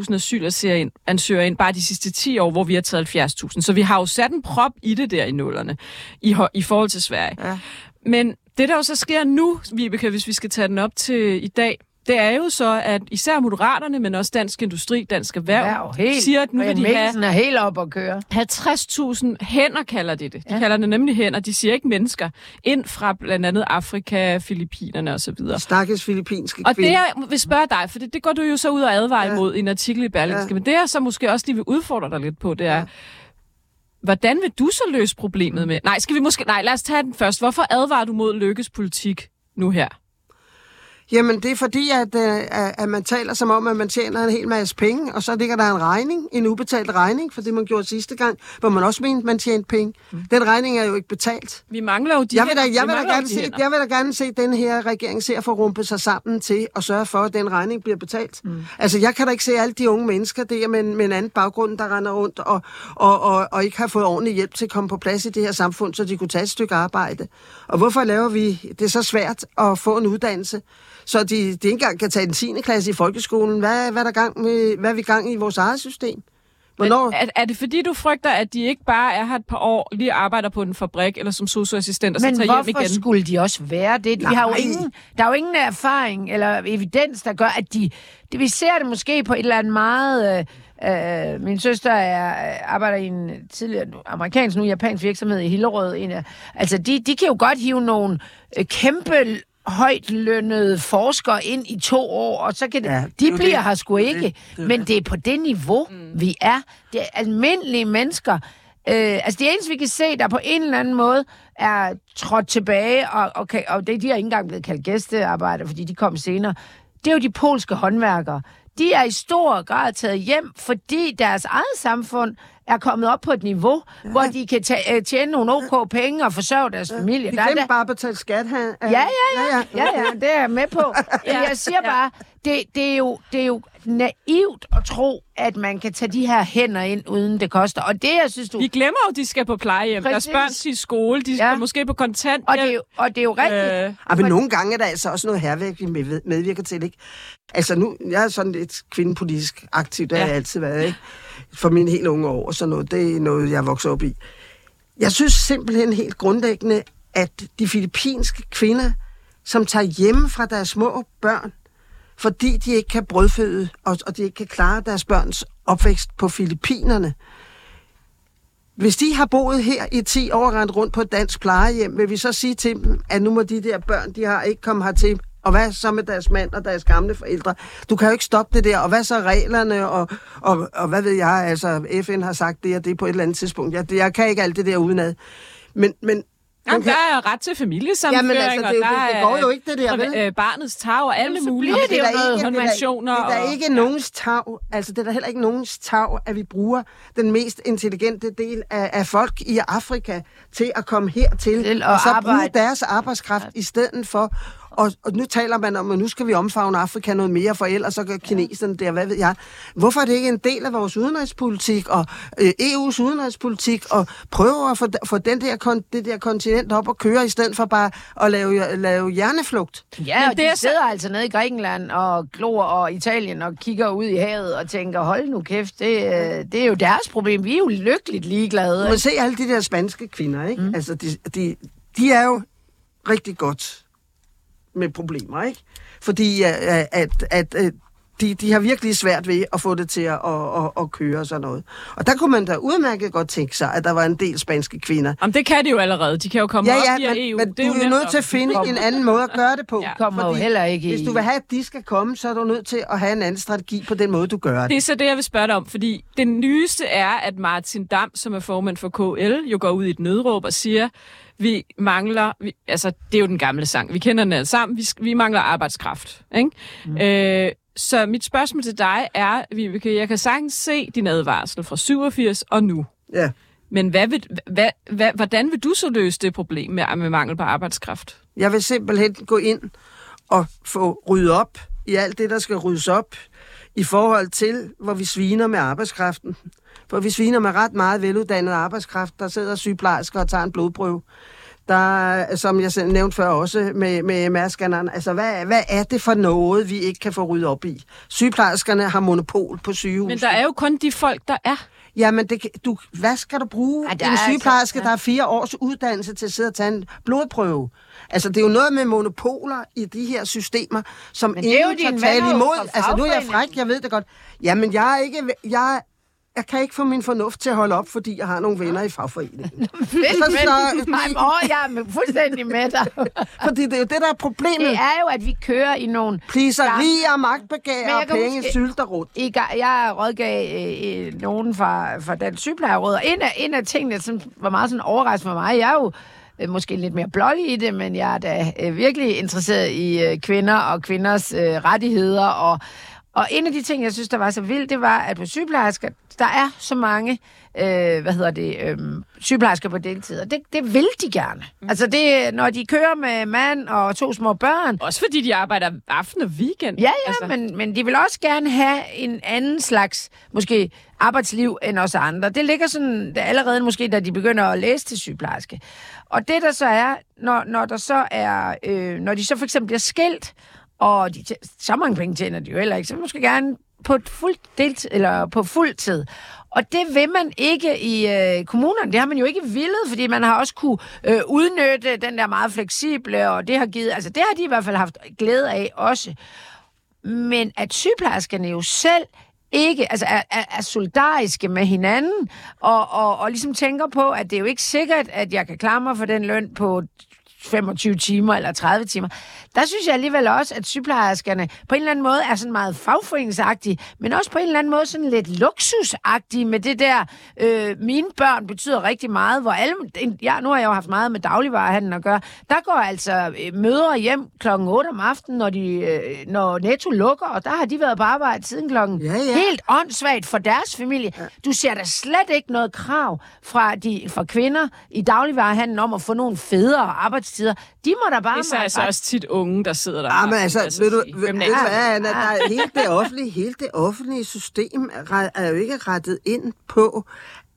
400.000 asylansøgere ind, bare de sidste 10 år, hvor vi har taget 70.000. Så vi har jo sat en prop i det der i nullerne, i, i forhold til Sverige. Ja. Men det, der jo så sker nu, Vibeke, hvis vi skal tage den op til i dag, det er jo så, at især Moderaterne, men også Dansk Industri, Dansk Erhverv, Erhverv helt. siger, at nu vil de have... er helt op at køre. 50.000 hænder kalder de det. De ja. kalder det nemlig hænder. De siger ikke mennesker. Ind fra blandt andet Afrika, Filippinerne osv. Stakkes filippinske Og det jeg vil spørge dig, for det, det går du jo så ud og advare ja. imod i en artikel i Berlingske, ja. men det jeg så måske også lige vil udfordre dig lidt på, det er, ja. Hvordan vil du så løse problemet med... Nej, skal vi måske... Nej, lad os tage den først. Hvorfor advarer du mod lykkes politik nu her? Jamen, det er fordi, at, øh, at man taler som om, at man tjener en hel masse penge, og så ligger der en regning, en ubetalt regning, for det man gjorde sidste gang, hvor man også mente, man tjente penge. Mm. Den regning er jo ikke betalt. Vi mangler jo de jeg vil da, jeg vil da gerne se, Jeg vil da gerne se, at den her regering ser for rumpe sig sammen til at sørge for, at den regning bliver betalt. Mm. Altså, jeg kan da ikke se alle de unge mennesker der med, med en anden baggrund, der render rundt og, og, og, og ikke har fået ordentlig hjælp til at komme på plads i det her samfund, så de kunne tage et stykke arbejde. Og hvorfor laver vi det så svært at få en uddannelse? Så de, de ikke engang kan tage den 10. klasse i folkeskolen. Hvad, hvad, er der gang med, hvad er vi gang i vores eget system? Hvornår? Er, er det fordi, du frygter, at de ikke bare er her et par år, lige arbejder på en fabrik eller som socioassistent og så tager hjem igen? Men hvorfor skulle de også være det? Vi har jo ingen, der er jo ingen erfaring eller evidens, der gør, at de... Det, vi ser det måske på et eller andet meget... Øh, Uh, min søster er, arbejder i en tidligere amerikansk, nu japansk virksomhed i Hillerød. En af, altså, de, de kan jo godt hive nogle uh, kæmpe højt lønnede forskere ind i to år, og så kan det, ja, de bliver det. her sgu ikke. Det, det, men det er på det niveau, mm. vi er. Det er almindelige mennesker, Øh, altså det eneste, vi kan se, der på en eller anden måde er trådt tilbage, og, kan- og det, de har ikke engang blevet kaldt gæstearbejder, fordi de kom senere, det er jo de polske håndværkere. De er i stor grad taget hjem, fordi deres eget samfund er kommet op på et niveau, ja. hvor de kan ta- øh, tjene nogle OK penge og forsørge deres familie. Vi Der er glemte der- bare at betale skat her. Ja, ja, ja. ja, ja, det er jeg med på. Men jeg siger bare, det, det, er jo, det er jo naivt at tro, at man kan tage de her hænder ind, uden det koster. Og det, jeg synes, du... Vi glemmer jo, at de skal på plejehjem. Deres Præcis. børn skal i skole. De skal Ja. måske på kontant. Og det, er jo, og det er jo rigtigt. Øh, Ja, men nogle gange er der altså også noget herværk, vi med- medvirker til, ikke? Altså nu, jeg er sådan lidt kvindepolitisk aktiv, det har Ja. jeg altid været, ikke? For mine helt unge år og sådan noget, det er noget, jeg er vokset op i. Jeg synes simpelthen helt grundlæggende, at de filippinske kvinder, som tager hjemme fra deres små børn, fordi de ikke kan brødføde, og, og de ikke kan klare deres børns opvækst på Filippinerne, hvis de har boet her i 10 år rendt rundt på et dansk plejehjem, vil vi så sige til dem, at nu må de der børn, de har ikke kommet hertil. Og hvad så med deres mand og deres gamle forældre? Du kan jo ikke stoppe det der. Og hvad så reglerne? Og, og, og hvad ved jeg? Altså, FN har sagt det og det på et eller andet tidspunkt. Jeg, jeg kan ikke alt det der udenad. Men, men Jamen, der er ret til familiesammenføring, Jamen, altså, det er og jo- der det- det er går jo ikke, det der, priva- vel? øh, barnets tag og alle Jamen, mulige det jo da noget ikke- konventioner. Det er da og- ikke nogens tag, altså det er da heller ikke nogens tag, at vi bruger den mest intelligente del af, af folk i Afrika til at komme hertil, Til og så arbejde. bruge deres arbejdskraft i stedet for. Og, og nu taler man om, at nu skal vi omfavne Afrika noget mere, for ellers så gør kineserne der, hvad ved jeg. Hvorfor er det ikke en del af vores udenrigspolitik og øh, EU's udenrigspolitik og prøve at få, få den der, kon, det der kontinent op og køre, i stedet for bare at lave, lave hjerneflugt? Ja, Men og det er de så- sidder altså nede i Grækenland og glor og Italien og kigger ud i havet og tænker, hold nu kæft, det, øh, det er jo deres problem. Vi er jo lykkeligt ligeglade. Må se alle de der spanske kvinder, ikke? Mm. Altså, de, de, de er jo rigtig godt med problemer, ikke? Fordi øh, øh, at, at, at, at de, de har virkelig svært ved at få det til at, at, at, at køre og sådan noget. Og der kunne man da udmærket godt tænke sig, at der var en del spanske kvinder. Jamen, det kan de jo allerede. De kan jo komme Ja, op ja, via men, EU. men det du er er jo nemt nødt til at finde en anden måde at gøre det på. Ja. Kommer jo heller ikke hvis i- du vil have, at de skal komme, så er du nødt til at have en anden strategi på den måde, du gør det. Det er så det, jeg vil spørge dig om, fordi det nyeste er, at Martin Dam, som er formand for KL, jo går ud i et nødråb og siger, vi mangler, vi, altså det er jo den gamle sang, vi kender den alle sammen, vi, vi mangler arbejdskraft. Ikke? Mm. Øh, så mit spørgsmål til dig er, Vibeke, jeg kan sagtens se din advarsel fra 87 og nu. Ja. Men hvad vil, hvad, hvad, hvordan vil du så løse det problem med, med mangel på arbejdskraft? Jeg vil simpelthen gå ind og få ryddet op i alt det, der skal ryddes op i forhold til, hvor vi sviner med arbejdskraften. For vi sviner med ret meget veluddannet arbejdskraft. Der sidder sygeplejersker og tager en blodprøve. Der, er, som jeg selv nævnte før også med, med mærskanneren, altså hvad, hvad er det for noget, vi ikke kan få ryddet op i? Sygeplejerskerne har monopol på sygehus. Men der er jo kun de folk, der er. Jamen, det, du, hvad skal du bruge Ej, ja, en er sygeplejerske, altså- der har fire års uddannelse til at sidde og tage en blodprøve? Altså, det er jo noget med monopoler i de her systemer, som ingen kan tale imod. Altså, nu er jeg fræk, jeg ved det godt. Jamen, jeg er ikke... Jeg, jeg kan ikke få min fornuft til at holde op, fordi jeg har nogle venner i fagforeningen. Fedt, Så- så- men, jeg er fuldstændig med dig. fordi det er jo det, der er problemet. Det er jo, at vi kører i nogle... Pliserier, magtbegær og penge huske- sylter rundt. I, ga- jeg rådgav øh, øh, nogen fra, fra Dansk Sygeplejeråd, og en af, en af tingene, som var meget sådan overraskende for mig, jeg er jo øh, måske lidt mere blålig i det, men jeg er da øh, virkelig interesseret i øh, kvinder og kvinders øh, rettigheder, og, og en af de ting, jeg synes, der var så vildt, det var, at på sygeplejersker, der er så mange øh, hvad hedder det, øh, sygeplejersker på deltid, og det, det vil de gerne. Mm. Altså, det, når de kører med mand og to små børn, Også fordi de arbejder aften og weekend. Ja, ja, altså. men, men de vil også gerne have en anden slags, måske, arbejdsliv end os andre. Det ligger sådan der allerede måske, da de begynder at læse til sygeplejerske. Og det der så er, når, når der så er, øh, når de så for eksempel bliver skilt, og de, tj- så mange penge tjener de jo heller ikke, så måske gerne på fuld fuldt delt, eller på fuld tid. Og det vil man ikke i øh, kommunerne. Det har man jo ikke villet, fordi man har også kunne øh, udnytte den der meget fleksible, og det har givet, altså det har de i hvert fald haft glæde af også. Men at sygeplejerskerne jo selv ikke, altså er, er, er solidariske med hinanden, og, og, og ligesom tænker på, at det er jo ikke sikkert, at jeg kan klare mig for den løn på 25 timer eller 30 timer. Der synes jeg alligevel også, at sygeplejerskerne på en eller anden måde er sådan meget fagforeningsagtige, men også på en eller anden måde sådan lidt luksusagtige med det der, øh, mine børn betyder rigtig meget, hvor alle, ja, nu har jeg jo haft meget med dagligvarehandlen at gøre, der går altså øh, mødre hjem klokken 8 om aftenen, når, de, øh, når Netto lukker, og der har de været på arbejde siden klokken Ja, ja. helt åndssvagt for deres familie. Ja. Du ser da slet ikke noget krav fra, de, fra kvinder i dagligvarehandlen om at få nogle federe arbejdstider. De må da bare... Det er altså også tit unge, der sidder der. Ja, men altså, Altså, ved du, ved, ved du hvad, Anna, der er hele det offentlige, hele det offentlige system er, er jo ikke rettet ind på,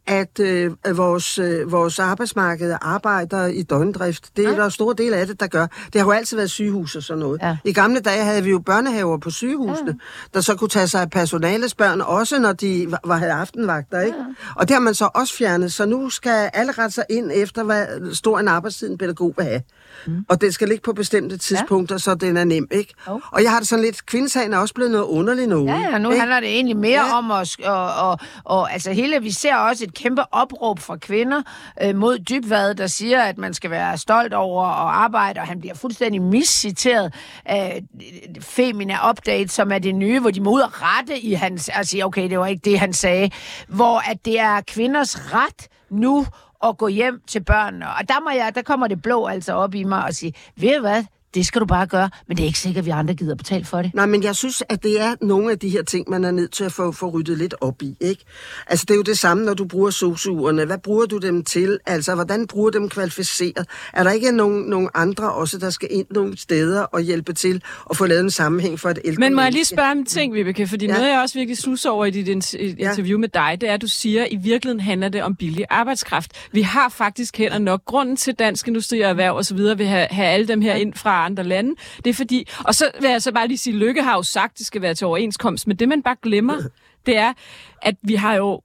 at øh, at vores, øh, vores arbejdsmarked arbejder i døgndrift. Det er der en stor del af det, der gør. Det har jo altid været sygehus og sådan noget. Ja. I gamle dage havde vi jo børnehaver på sygehusene, ja. der så kunne tage sig af personalets børn, også når de var, havde aftenvagter. Ikke? Ja. Og det har man så også fjernet, så nu skal alle rette sig ind efter, hvad stor en arbejdstid en pædagog vil have. Mm. Og det skal ligge på bestemte tidspunkter, ja. så den er nem, ikke? Jo. Og jeg har det sådan lidt, kvindesagen er også blevet noget underligt noget. Ja, ja, nu ikke? handler det egentlig mere Ja. ja. om os, og, og, og altså hele, vi ser også et kæmpe opråb fra kvinder øh, mod Dybvad, der siger, at man skal være stolt over at arbejde, og han bliver fuldstændig misciteret af øh, Femina Update, som er det nye, hvor de må ud og rette i hans, og sige, okay, det var ikke det, han sagde, hvor at det er kvinders ret nu at gå hjem til børnene. Og der, må jeg, der kommer det blå altså op i mig og sige, ved hvad, det skal du bare gøre, men det er ikke sikkert, at vi andre gider betale for det. Nej, men jeg synes, at det er nogle af de her ting, man er nødt til at få, få ryddet lidt op i, ikke? Altså, det er jo det samme, når du bruger sosuerne. Hvad bruger du dem til? Altså, hvordan bruger du dem kvalificeret? Er der ikke nogen, nogen andre også, der skal ind nogle steder og hjælpe til at få lavet en sammenhæng for et ældre Men må jeg lige spørge om en ting, Vibeke? Fordi Ja. noget, jeg også virkelig sus over i dit in- i- Ja. interview med dig, det er, at du siger, at i virkeligheden handler det om billig arbejdskraft. Vi har faktisk heller nok grunden til dansk industri og erhverv osv. vil have, have alle dem her ind fra andre lande. Det er fordi, og så vil jeg så bare lige sige, Lykke har jo sagt, at det skal være til overenskomst, men det man bare glemmer, det er, at vi har jo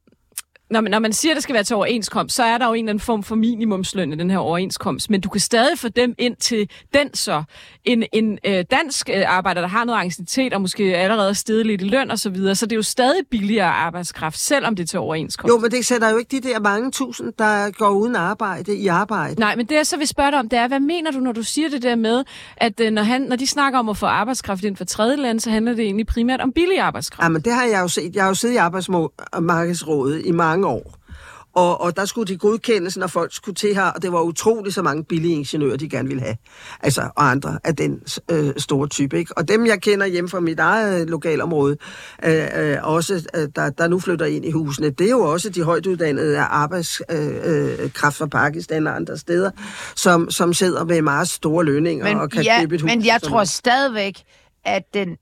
når man, når man siger, at det skal være til overenskomst, så er der jo en eller anden form for minimumsløn i den her overenskomst. Men du kan stadig få dem ind til den så. En, en øh, dansk øh, arbejder, der har noget anciennitet og måske allerede er steget lidt i løn osv., så, videre, så det er jo stadig billigere arbejdskraft, selvom det er til overenskomst. Jo, men det sætter jo ikke de der mange tusind, der går uden arbejde i arbejde. Nej, men det jeg så vil spørge dig om, det er, hvad mener du, når du siger det der med, at øh, når, han, når de snakker om at få arbejdskraft ind fra tredje land, så handler det egentlig primært om billig arbejdskraft? Ja, men det har jeg jo set. Jeg har jo siddet i arbejdsmarkedsrådet i mange år. Og, og der skulle de godkendes, når folk skulle til her, og det var utroligt så mange billige ingeniører, de gerne ville have. Altså, og andre af den øh, store type, ikke? Og dem, jeg kender hjem fra mit eget lokalområde, øh, øh, også, øh, der, der nu flytter ind i husene, det er jo også de højt uddannede arbejdskraft øh, øh, fra Pakistan og andre steder, som, som sidder med meget store lønninger Men, og kan ja, købe et hus. men jeg tror stadigvæk, at den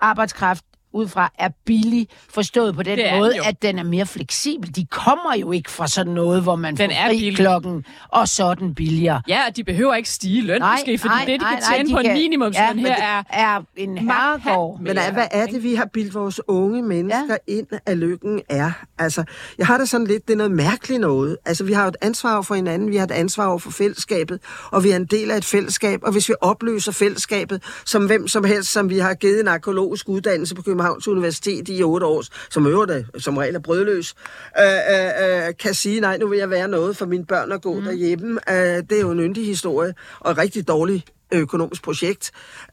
arbejdskraft udefra er billig, forstået på den Det den måde, jo. at den er mere fleksibel. De kommer jo ikke fra sådan noget, hvor man Den får er fri billig. klokken, og så er den billigere. Ja, og de behøver ikke stige løn, Nej, måske, fordi nej, det, de nej, kan nej, tjene de på en kan- minimumsløn ja, her, det er er en herregård. Men hvad er det, vi har bildt vores unge mennesker ja. ind af lykken er? Altså, jeg har det sådan lidt, det er noget mærkeligt noget. Altså, vi har jo et ansvar over for hinanden, vi har et ansvar over for fællesskabet, og vi er en del af et fællesskab, og hvis vi opløser fællesskabet, som hvem som helst, som vi har givet en arkeologisk uddannelse på Københavns Universitet i otte år, som øvrigt er, som regel er brødløs, øh, øh, øh, kan sige, nej, nu vil jeg være noget for mine børn at gå mm. derhjemme. Øh, det er jo en yndig historie, og et rigtig dårligt økonomisk projekt.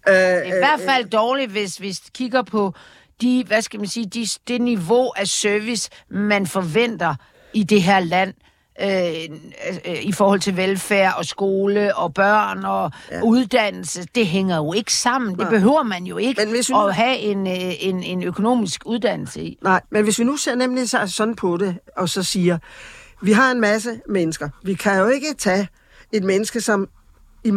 Øh, Det er i hvert fald dårligt, hvis vi kigger på de, hvad skal man sige, de, det niveau af service, man forventer i det her land. Øh, øh, i forhold til velfærd og skole og børn og ja. uddannelse, det hænger jo ikke sammen. Det behøver man jo ikke Men hvis vi nu- at have en, øh, en, en økonomisk uddannelse i. Nej, men hvis vi nu ser nemlig så- sådan på det, og så siger, vi har en masse mennesker. Vi kan jo ikke tage et menneske, som i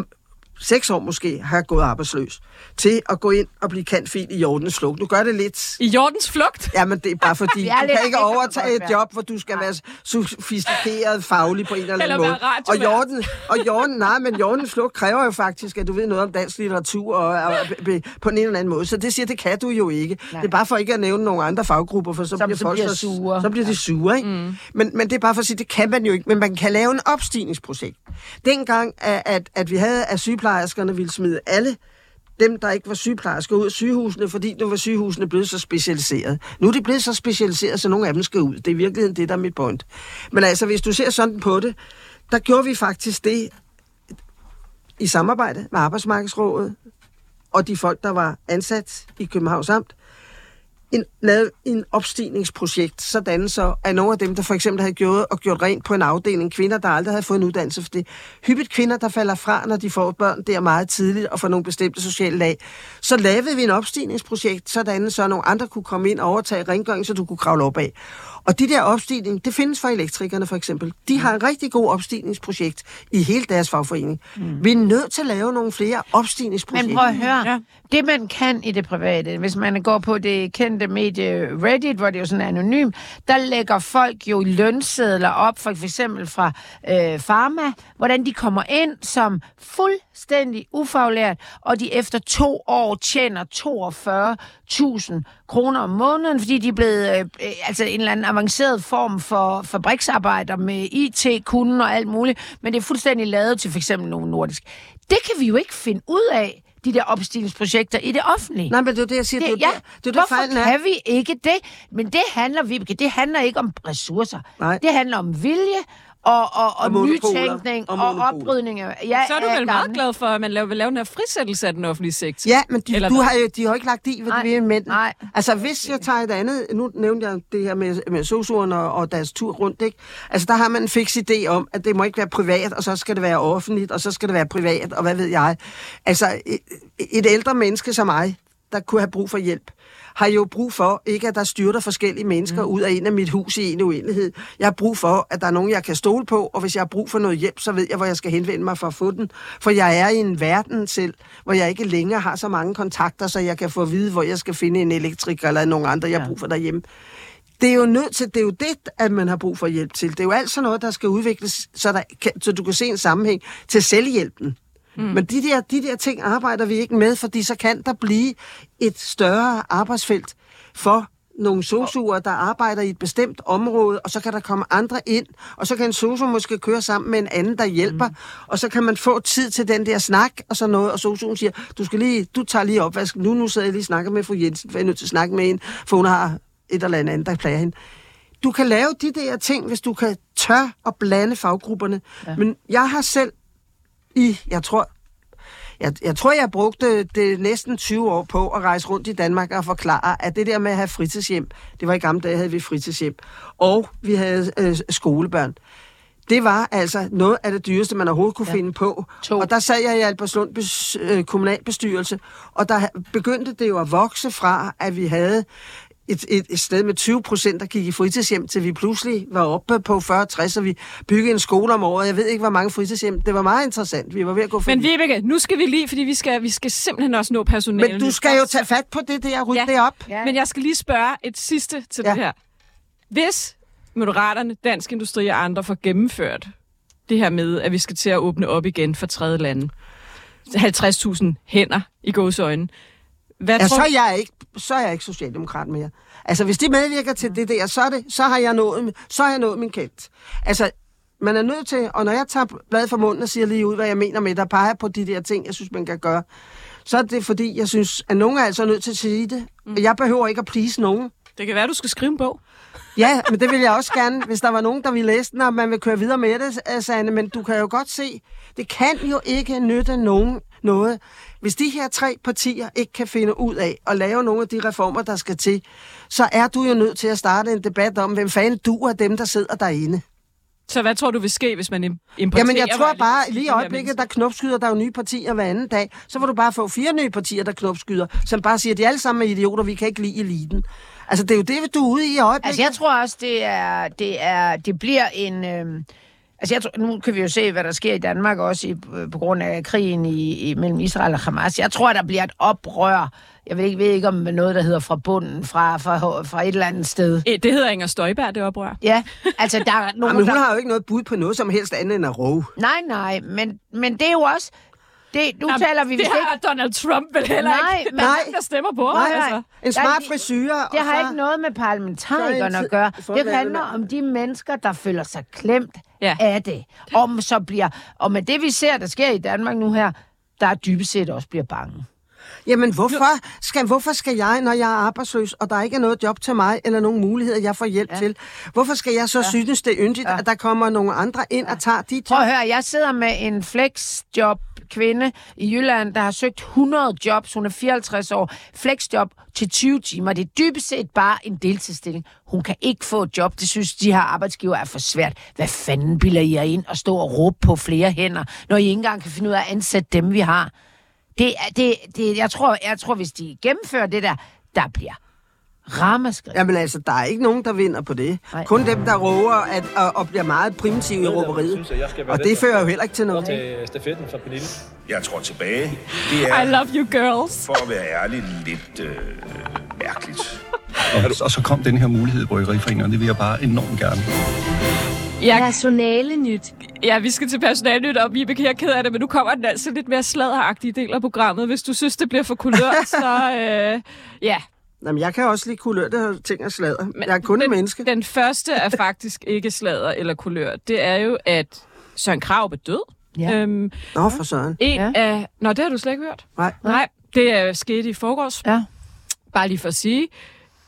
seks år måske har gået arbejdsløs, til at gå ind og blive kantfil i Jordens Flug. Nu gør det lidt... I Jordens flugt? Jamen, det er bare fordi, Vi du kan ikke overtage et job, hvor du skal være sofistikeret faglig på en eller anden Eller måde. Og. Jorden, og Jorden, nej, men Jordens Flugt kræver jo faktisk, at du ved noget om dansk litteratur og, og, og på en eller anden måde. Så det siger, det kan du jo ikke. Nej. Det er bare for ikke at nævne nogle andre faggrupper, for så, Som bliver så folk bliver sure. Så bliver de sure, ikke? Mm. Men, men det er bare for at sige, det kan man jo ikke. Men man kan lave en opstigningsprojekt. Dengang, at, at, at vi havde, at sygeplejerskerne ville smide alle dem, der ikke var sygeplejersker, ud af sygehusene, fordi nu var sygehusene blevet så specialiseret. Nu er de blevet så specialiseret, så nogle af dem skal ud. Det er i virkeligheden det, der er mit point. Men altså, hvis du ser sådan på det, der gjorde vi faktisk det, i samarbejde med Arbejdsmarkedsrådet og de folk, der var ansat i Københavns Amt, en, lavet en opstigningsprojekt, sådan så at nogle af dem, der for eksempel havde gjort og gjort rent på en afdeling, kvinder, der aldrig havde fået en uddannelse for det, hyppigt kvinder, der falder fra, når de får børn der meget tidligt og får nogle bestemte sociale lag, så lavede vi en opstigningsprojekt, sådan så nogle andre kunne komme ind og overtage rengøring, så du kunne kravle op af. Og de der opstigning, det findes for elektrikerne for eksempel. De har en rigtig god opstigningsprojekt i hele deres fagforening. Mm. Vi er nødt til at lave nogle flere opstigningsprojekter. Men prøv at høre. Ja. Det, man kan i det private, hvis man går på det kendte medie Reddit, hvor det er jo sådan anonym, der lægger folk jo lønsedler op, for eksempel fra øh, Pharma, hvordan de kommer ind som fuldstændig ufaglært, og de efter to år tjener 42.000 kroner om måneden, fordi de er blevet øh, øh, altså en eller anden avanceret form for fabriksarbejder med IT-kunden og alt muligt, men det er fuldstændig lavet til for eksempel nogle nordisk. Det kan vi jo ikke finde ud af de der opstillingsprojekter i det offentlige. Nej, men det er det, jeg siger. Det, det, ja, det, det, hvorfor det, kan vi ikke det? Men det handler, vi, det handler ikke om ressourcer. Nej. Det handler om vilje, og, og, og, og nytænkning og, og oprydning. Ja, så er du vel meget glad for, at man laver, vil lave den her frisættelse af den offentlige sektor? Ja, men de, du har jo, de har jo ikke lagt i, hvad nej, de vil mænd. Nej. Altså, hvis jeg tager et andet... Nu nævnte jeg det her med, med sosuren og, og deres tur rundt, ikke? Altså, der har man en fix idé om, at det må ikke være privat, og så skal det være offentligt, og så skal det være privat, og hvad ved jeg. Altså, et, et ældre menneske som mig, der kunne have brug for hjælp, har jo brug for, ikke at der styrter forskellige mennesker mm. ud af en af mit hus i en uendelighed. Jeg har brug for, at der er nogen, jeg kan stole på, og hvis jeg har brug for noget hjælp, så ved jeg, hvor jeg skal henvende mig for at få den. For jeg er i en verden selv, hvor jeg ikke længere har så mange kontakter, så jeg kan få at vide, hvor jeg skal finde en elektriker eller nogen andre, jeg har brug for derhjemme. Det er jo nødt til, det er jo det, at man har brug for hjælp til. Det er jo alt sådan noget, der skal udvikles, så, der kan, så du kan se en sammenhæng til selvhjælpen. Mm. Men de der, de der ting arbejder vi ikke med, fordi så kan der blive et større arbejdsfelt for nogle sosuer, der arbejder i et bestemt område, og så kan der komme andre ind, og så kan en sosu måske køre sammen med en anden, der hjælper, mm. og så kan man få tid til den der snak og så noget, og sosuen siger, du skal lige, du tager lige opvask, nu, nu sidder jeg lige og snakker med fru Jensen, for jeg er nødt til at snakke med hende, for hun har et eller andet, der plager hende. Du kan lave de der ting, hvis du kan tør at blande faggrupperne. Ja. Men jeg har selv i, jeg tror, jeg, jeg tror, jeg brugte det næsten 20 år på at rejse rundt i Danmark og forklare, at det der med at have fritidshjem, det var i gamle dage, havde vi fritidshjem, og vi havde øh, skolebørn. Det var altså noget af det dyreste, man overhovedet kunne ja. finde på. To. Og der sad jeg i Albertslund bes, øh, kommunalbestyrelse, og der begyndte det jo at vokse fra, at vi havde et, et, et sted med 20 procent, der gik i fritidshjem, til vi pludselig var oppe på 40-60, og vi byggede en skole om året. Jeg ved ikke, hvor mange fritidshjem. Det var meget interessant. Vi var ved at gå Men Vibeke, nu skal vi lige, fordi vi skal, vi skal simpelthen også nå personale. Men du skal jo tage fat på det der, rydde ja. det op. Ja. Men jeg skal lige spørge et sidste til ja. det her. Hvis Moderaterne, Dansk Industri og andre får gennemført det her med, at vi skal til at åbne op igen for tredje lande, 50.000 hænder i gåsøjne, hvad ja, tror... så, er jeg ikke, så er jeg ikke socialdemokrat mere. Altså, hvis de medvirker til det der, så, er det, så, har jeg nået, så har jeg nået min kant. Altså, man er nødt til, og når jeg tager bladet fra munden og siger lige ud, hvad jeg mener med, der peger på de der ting, jeg synes, man kan gøre, så er det fordi, jeg synes, at nogen er altså nødt til at sige det. Mm. Jeg behøver ikke at please nogen. Det kan være, du skal skrive en bog. Ja, men det vil jeg også gerne, hvis der var nogen, der ville læse den, og man vil køre videre med det, Sanne. Men du kan jo godt se, det kan jo ikke nytte nogen noget, hvis de her tre partier ikke kan finde ud af at lave nogle af de reformer, der skal til, så er du jo nødt til at starte en debat om, hvem fanden du er dem, der sidder derinde. Så hvad tror du vil ske, hvis man importerer... Jamen, jeg tror bare, lige i øjeblikket, der knopskyder, der er jo nye partier hver anden dag, så vil du bare få fire nye partier, der knopskyder, som bare siger, at de alle sammen er idioter, vi kan ikke lide eliten. Altså, det er jo det, du er ude i øjeblikket. Altså, jeg tror også, det er, det er, det bliver en... Øh Altså, jeg tror, nu kan vi jo se, hvad der sker i Danmark også i, på grund af krigen i, i, mellem Israel og Hamas. Jeg tror, der bliver et oprør. Jeg ved ikke, ved ikke om noget, der hedder fra bunden, fra, fra, fra et eller andet sted. Det hedder Inger Støjberg, det oprør. Ja, altså der er nogen, men hun der... har jo ikke noget bud på noget som helst andet end at råbe. Nej, nej, men, men det er jo også... Det, nu Jamen, taler vi det har ikke... Donald Trump vel heller nej, ikke. Nej, der stemmer på. Nej, altså. En smart frisyr. Det har så... ikke noget med parlamentarikerne at gøre. Det handler om de mennesker, der føler sig klemt ja. af det. Om så bliver, og med det vi ser, der sker i Danmark nu her, der er dybest set også bliver bange. Jamen, hvorfor skal, hvorfor skal jeg, når jeg er arbejdsløs, og der ikke er noget job til mig, eller nogen muligheder, jeg får hjælp ja. til, hvorfor skal jeg så ja. synes, det er yndigt, ja. at der kommer nogle andre ind ja. og tager de job? Prøv at høre, jeg sidder med en flexjob kvinde i Jylland, der har søgt 100 jobs. Hun er 54 år. Flexjob til 20 timer. Det er dybest set bare en deltidsstilling. Hun kan ikke få et job. Det synes de her arbejdsgiver er for svært. Hvad fanden bilder I jer ind og stå og råbe på flere hænder, når I ikke engang kan finde ud af at ansætte dem, vi har? Det, det, det, jeg, tror, jeg tror, hvis de gennemfører det der, der bliver ramaskrig. Jamen altså, der er ikke nogen, der vinder på det. Nej. Kun dem, der råber at, og, og bliver meget primitive i råberiet. Og det fører jo heller ikke til noget. til stafetten fra Pernille. Jeg tror tilbage. Det I er, love you girls. for at være ærlig, lidt øh, mærkeligt. Og, og så kom den her mulighed i Bryggeriforeningen, og det vil jeg bare enormt gerne. Jeg, Personale nyt. ja, vi skal til personalnyt, og Vibeke, jeg er ked af det, men nu kommer den altså lidt mere sladderagtige del af programmet. Hvis du synes, det bliver for kulørt, så øh, ja. Jamen, jeg kan også lide kulørte og ting og sladder. Men, jeg er kun et menneske. Den første er faktisk ikke sladder eller kulør. Det er jo, at Søren Krav er død. Ja. Øhm, Nå, for søren. en ja. af... Nå, det har du slet ikke hørt. Nej. Nej, det er sket i forgårs. Ja. Bare lige for at sige.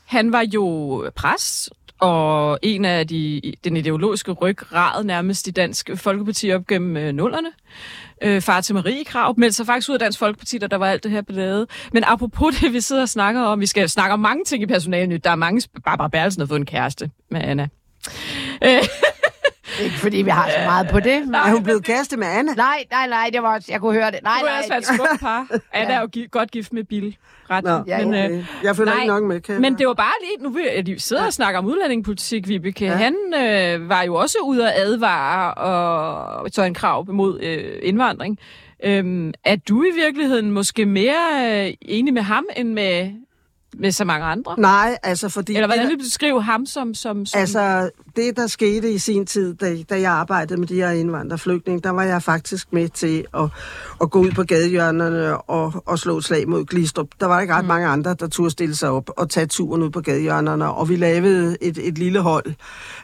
Han var jo præst, og en af de, den ideologiske ryggrad nærmest i Dansk Folkeparti op gennem øh, nullerne. Øh, far til Marie Krav, men så faktisk ud af Dansk Folkeparti, da der var alt det her ballade. Men apropos det, vi sidder og snakker om, vi skal snakke om mange ting i personalnyt. Der er mange, Barbara Berlsen har fået en kæreste med Anna. Øh, Ikke fordi vi har så meget på det. Men... Er hun blevet kæreste med Anna? Nej, nej, nej, det var også, jeg kunne høre det. Nej, det kunne ellers være nej. et smukt par. Anna er jo gi- godt gift med Bill. Ret. Nå, Ja, men, ja. øh, okay. Jeg følger nej, ikke nok med, kan Men det var bare lige, nu vil de sidder og snakker om udlændingepolitik, Vibeke. Ja. Han øh, var jo også ude at advare og så en krav mod øh, indvandring. Øhm, er du i virkeligheden måske mere øh, enig med ham, end med, med så mange andre? Nej, altså fordi... Eller hvordan vil du beskrive ham som... som, som Altså, det der skete i sin tid, da, da jeg arbejdede med de her indvandrerflygtninge, der var jeg faktisk med til at, at gå ud på gadehjørnerne og, og slå et slag mod Glistrup. Der var ikke ret mm. mange andre, der turde stille sig op og tage turen ud på gadehjørnerne, og vi lavede et, et lille hold øh,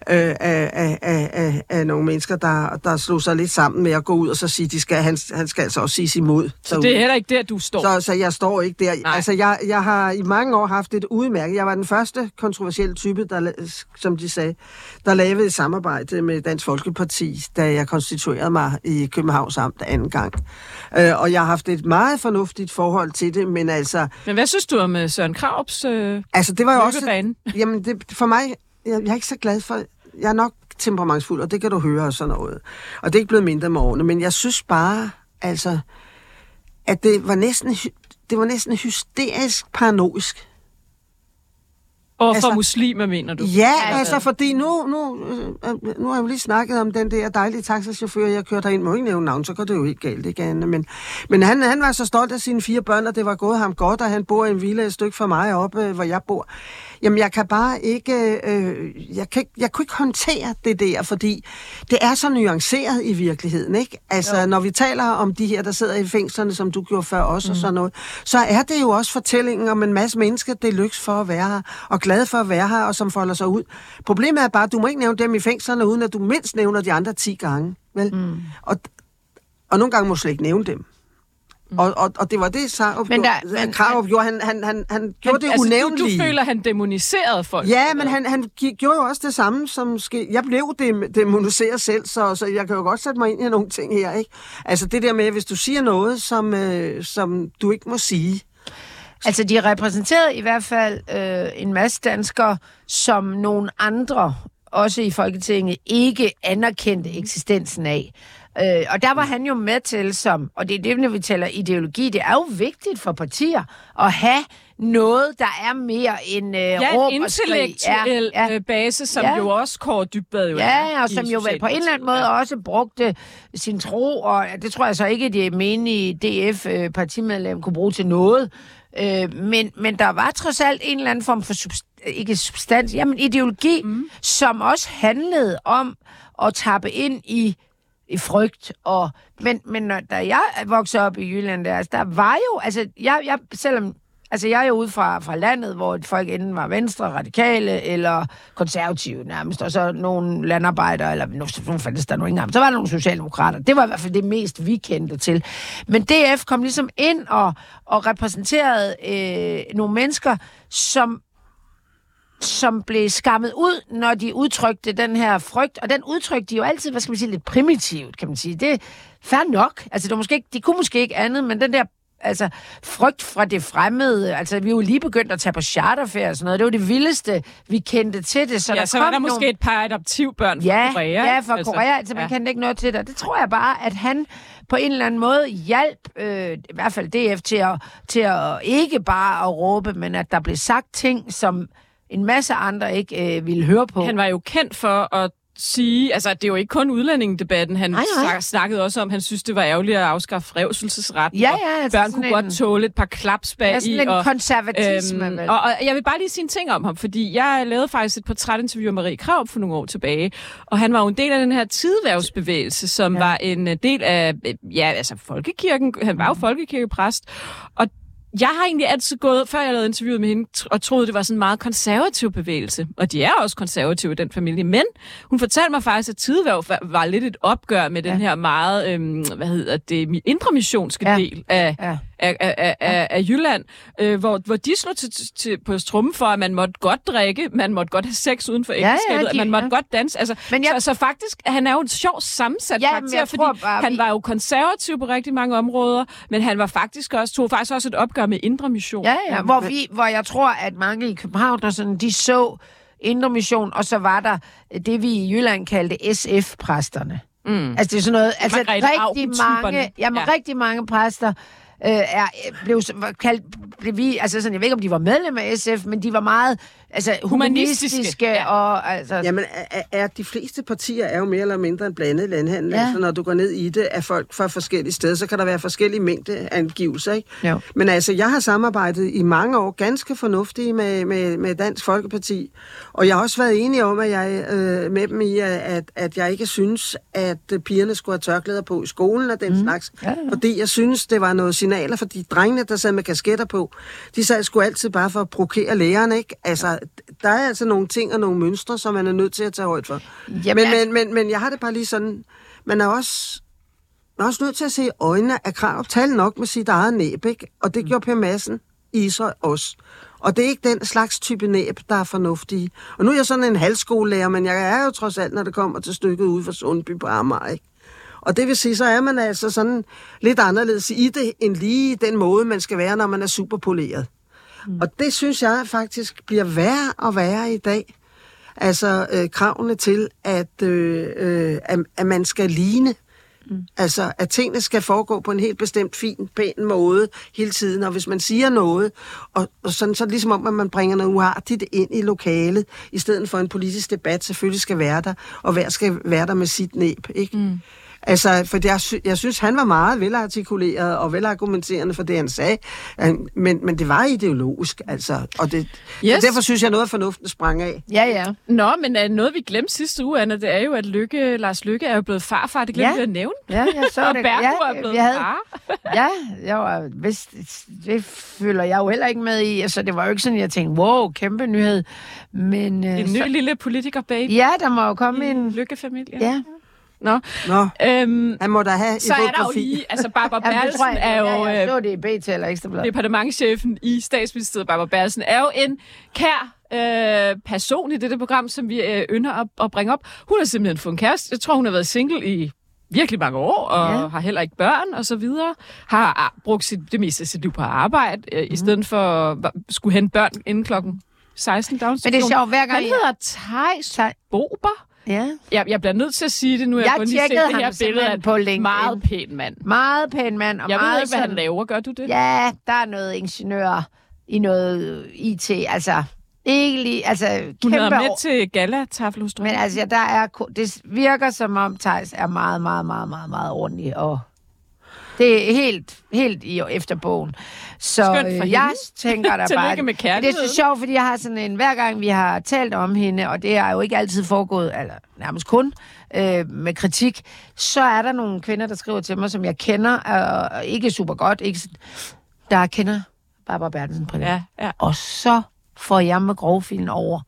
af, af, af, af, nogle mennesker, der, der slog sig lidt sammen med at gå ud og så sige, de skal, han, han skal altså også sige imod. så det er heller ikke der, du står. Så, så jeg står ikke der. Nej. Altså, jeg, jeg har i mange år haft et udmærket. Jeg var den første kontroversielle type, der, som de sagde, der lavede et samarbejde med Dansk Folkeparti, da jeg konstituerede mig i Københavns Amt anden gang. Øh, og jeg har haft et meget fornuftigt forhold til det, men altså, Men hvad synes du om øh, Søren Kravs øh, altså det var jo også... Jamen, det, for mig, jeg, jeg er ikke så glad for... Jeg er nok temperamentsfuld, og det kan du høre og sådan noget. Og det er ikke blevet mindre med årene, men jeg synes bare, altså, at det var næsten, det var næsten hysterisk paranoisk. Og for altså- muslimer, mener du? Ja, altså, fordi nu, nu, øh, nu har jeg jo lige snakket om den der dejlige taxachauffør, jeg kørte ind. Må ikke nævne navn, så går det jo helt galt, ikke, Anne? Men, men han, han var så stolt af sine fire børn, og det var gået ham godt, og han bor i en villa et stykke fra mig oppe, øh, hvor jeg bor. Jamen, jeg kan bare ikke, øh, jeg, kan, jeg kunne ikke håndtere det der, fordi det er så nuanceret i virkeligheden, ikke? Altså, jo. når vi taler om de her, der sidder i fængslerne, som du gjorde før også, mm. og sådan noget, så er det jo også fortællingen om en masse mennesker, det lykkes for at være her, og glade for at være her, og som folder sig ud. Problemet er bare, at du må ikke nævne dem i fængslerne, uden at du mindst nævner de andre 10 gange, vel? Mm. Og, og nogle gange må du slet ikke nævne dem. Mm. Og, og, og det var det, Sarup Men der- gjorde, men- Krarup gjorde. Han, han, han, han gjorde det altså, du, unævnlige. du føler, han demoniserede folk? Ja, men han, han gjorde jo også det samme, som ske. Jeg blev dem, demoniseret selv, så, så jeg kan jo godt sætte mig ind i nogle ting her, ikke? Altså det der med, hvis du siger noget, som, øh, som du ikke må sige. Altså, de repræsenterede i hvert fald øh, en masse danskere, som nogle andre, også i Folketinget, ikke anerkendte eksistensen af. Øh, og der var han jo med til som, og det er det, når vi taler ideologi, det er jo vigtigt for partier at have noget, der er mere end øh, Ja, råb en intellektuel ja, ja. base, som Ja. ja. jo også Kåre Dybvad jo Ja, og som jo vel på en eller anden måde Socialdemokratiet. også brugte sin tro, og det tror jeg så ikke, det menige DF-partimedlem kunne bruge til noget. Øh, men, men der var trods alt en eller anden form for subst- ikke substans, jamen ideologi, mm. som også handlede om at tappe ind i i frygt. Og, men, men når, da jeg voksede op i Jylland, der, altså, der var jo, altså, jeg, jeg, selvom, altså, jeg er jo ude fra, fra landet, hvor folk enten var venstre, radikale eller konservative nærmest, og så nogle landarbejdere, eller nu, nu fandtes der nu ikke så var der nogle socialdemokrater. Det var i hvert fald det mest, vi kendte til. Men DF kom ligesom ind og, og repræsenterede øh, nogle mennesker, som som blev skammet ud, når de udtrykte den her frygt. Og den udtrykte de jo altid, hvad skal man sige, lidt primitivt, kan man sige. Det er fair nok. Altså, det var måske ikke, de kunne måske ikke andet, men den der altså, frygt fra det fremmede. Altså, vi er jo lige begyndt at tage på charterferie og sådan noget. Det var det vildeste, vi kendte til det. Så ja, der så kom var der nogle... måske et par adoptivbørn fra ja, Korea. Ja, fra altså, Korea, altså man ja. kendte ikke noget til det. Det tror jeg bare, at han på en eller anden måde hjalp, øh, i hvert fald DF, til at, til at ikke bare at råbe, men at der blev sagt ting, som en masse andre ikke øh, ville høre på. Han var jo kendt for at sige, altså det er jo ikke kun udlændingedebatten, han Nej, nej. snak- snakkede også om, han synes, det var ærgerligt at afskaffe revselsesretten. Ja, ja, altså børn sådan kunne godt en- tåle et par klaps bag Ja, sådan i. en og, konservatisme, vel? og, og jeg vil bare lige sige en ting om ham, fordi jeg lavede faktisk et portrætinterview af Marie Krav for nogle år tilbage, og han var jo en del af den her tidværvsbevægelse, som ja. var en øh, del af, øh, ja, altså folkekirken, han var jo folkekirkepræst, og jeg har egentlig altid gået, før jeg lavede interviewet med hende, og troede, det var sådan en meget konservativ bevægelse. Og de er også konservative i den familie. Men hun fortalte mig faktisk, at Tideværv var, var lidt et opgør med den her meget, øhm, hvad hedder det, mi- indre missionske Ja. del af, Ja. af, af, af, af, af Jylland, øh, hvor, hvor de slog til, til, på strummen for, at man måtte godt drikke, man måtte godt have sex uden for ja, ægteskabet, de- at man måtte ja. godt danse. Altså, Men jeg- så, så faktisk, han er jo en sjov sammensat Ja, karakter, fordi tror bare, han vi- var jo konservativ på rigtig mange områder, men han var faktisk også, tog faktisk også et opgør med indre mission. Ja, ja, hvor, vi, hvor jeg tror, at mange i København, der sådan, de så Indre Mission, og så var der det, vi i Jylland kaldte SF-præsterne. Mm. Altså, det er sådan noget, altså Margrethe rigtig mange, jamen, Ja. rigtig mange præster øh, er, blev, så- var kaldt, blev vi, altså sådan, jeg ved ikke, om de var medlem af SF, men de var meget altså, humanistiske, Humanistiske, ja. og altså, Jamen, er, er, de fleste partier er jo mere eller mindre en blandet landhandel. Ja. Altså, når du går ned i det af folk fra forskellige steder, så kan der være forskellige mængde angivelser, ikke? Jo. Men altså, jeg har samarbejdet i mange år ganske fornuftigt med, med, med Dansk Folkeparti, og jeg har også været enig om, at jeg øh, med dem i, at, at jeg ikke synes, at øh, pigerne skulle have tørklæder på i skolen og den mm. slags, Ja, ja. fordi jeg synes, det var noget signaler, fordi drengene, der sad med kasketter på, de sad sgu altid bare for at provokere læreren, ikke? Altså, der er altså nogle ting og nogle mønstre, som man er nødt til at tage højt for. Jamen, men, altså- men, men, men jeg har det bare lige sådan, man er også, man er også nødt til at se øjnene af krav, tale nok med sit eget næb, ikke? Og det gjorde Per Madsen i Ishøj også. Og det er ikke den slags type næb, der er fornuftige. Og nu er jeg sådan en halvskolelærer, men jeg er jo trods alt, når det kommer til stykket ude for Sundby på Amager, ikke? Og det vil sige, så er man altså sådan lidt anderledes i det, end lige den måde, man skal være, når man er superpoleret. Mm. Og det synes jeg faktisk bliver værre og værre i dag. Altså øh, kravene til, at, øh, øh, at, at man skal ligne. Mm. Altså, at tingene skal foregå på en helt bestemt, fin, pæn måde hele tiden. Og hvis man siger noget, og, og sådan, så ligesom om, at man bringer noget uartigt ind i lokalet, i stedet for en politisk debat selvfølgelig skal være der, og hver skal være der med sit næb, ikke? Mm. Altså, for jeg, sy- jeg synes, han var meget velartikuleret og velargumenterende for det, han sagde. Men, men det var ideologisk, altså. Og det, yes. Så derfor synes jeg, noget af fornuften sprang af. ja, ja. Nå, men uh, noget vi glemte sidste uge, Anna, det er jo, at Lykke, Lars Lykke er jo blevet farfar. Det glemte Ja. vi at nævne. Ja, jeg så Og det. Bergo ja, er blevet vi havde, far. ja, jeg var, vist, det føler jeg jo heller ikke med i. Altså, det var jo ikke sådan, jeg tænkte, wow, kæmpe nyhed. Men, øh, En ny så, lille politiker-baby ja, der må jo komme i en... en lykkefamilie. Ja, Nå, Nå, øhm, han må da have så er der jo lige, altså Barbara ja det tror Bertelsen jeg. er jo... ja, jeg øh, så det i BT eller Ekstrabladet. departementchefen i statsministeriet, Barbara Bertelsen, er jo en kær øh, person i dette program, som vi øh, ynder at, at bringe op. Hun har simpelthen fået en kæreste. Jeg tror, hun har været single i virkelig mange år, og Ja. har heller ikke børn, og så videre. Har ah, brugt sit, det meste af sit liv på arbejde, øh, Mhm. mm. i stedet for at skulle hente børn inden klokken 16 Men det er sjovt, hver gang... Han hedder Thijs Bober. Ja. Jeg, jeg bliver nødt til at sige det nu. Jeg, Jeg kun lige set det her billede af på LinkedIn. meget pæn mand. Meget pæn mand. Og Jeg meget ved ikke, hvad han sådan- laver. Gør du det? Ja, der er noget ingeniør i noget IT. Altså, egentlig, altså, Hun kæmpe havde med år. til hos Men altså, ja, der er, det virker som om Thijs er meget, meget, meget, meget, meget ordentlig, og det er helt, helt i efter bogen. Så øh, jeg tænker der Tillykke bare... med det er så sjovt, fordi jeg har sådan en... Hver gang vi har talt om hende, og det er jo ikke altid foregået, eller nærmest kun, øh, med kritik, så er der nogle kvinder, der skriver til mig, som jeg kender, og ikke super godt, ikke, der kender Barbara Bertelsen privat. Ja, ja. Og så får jeg med grovfilen over,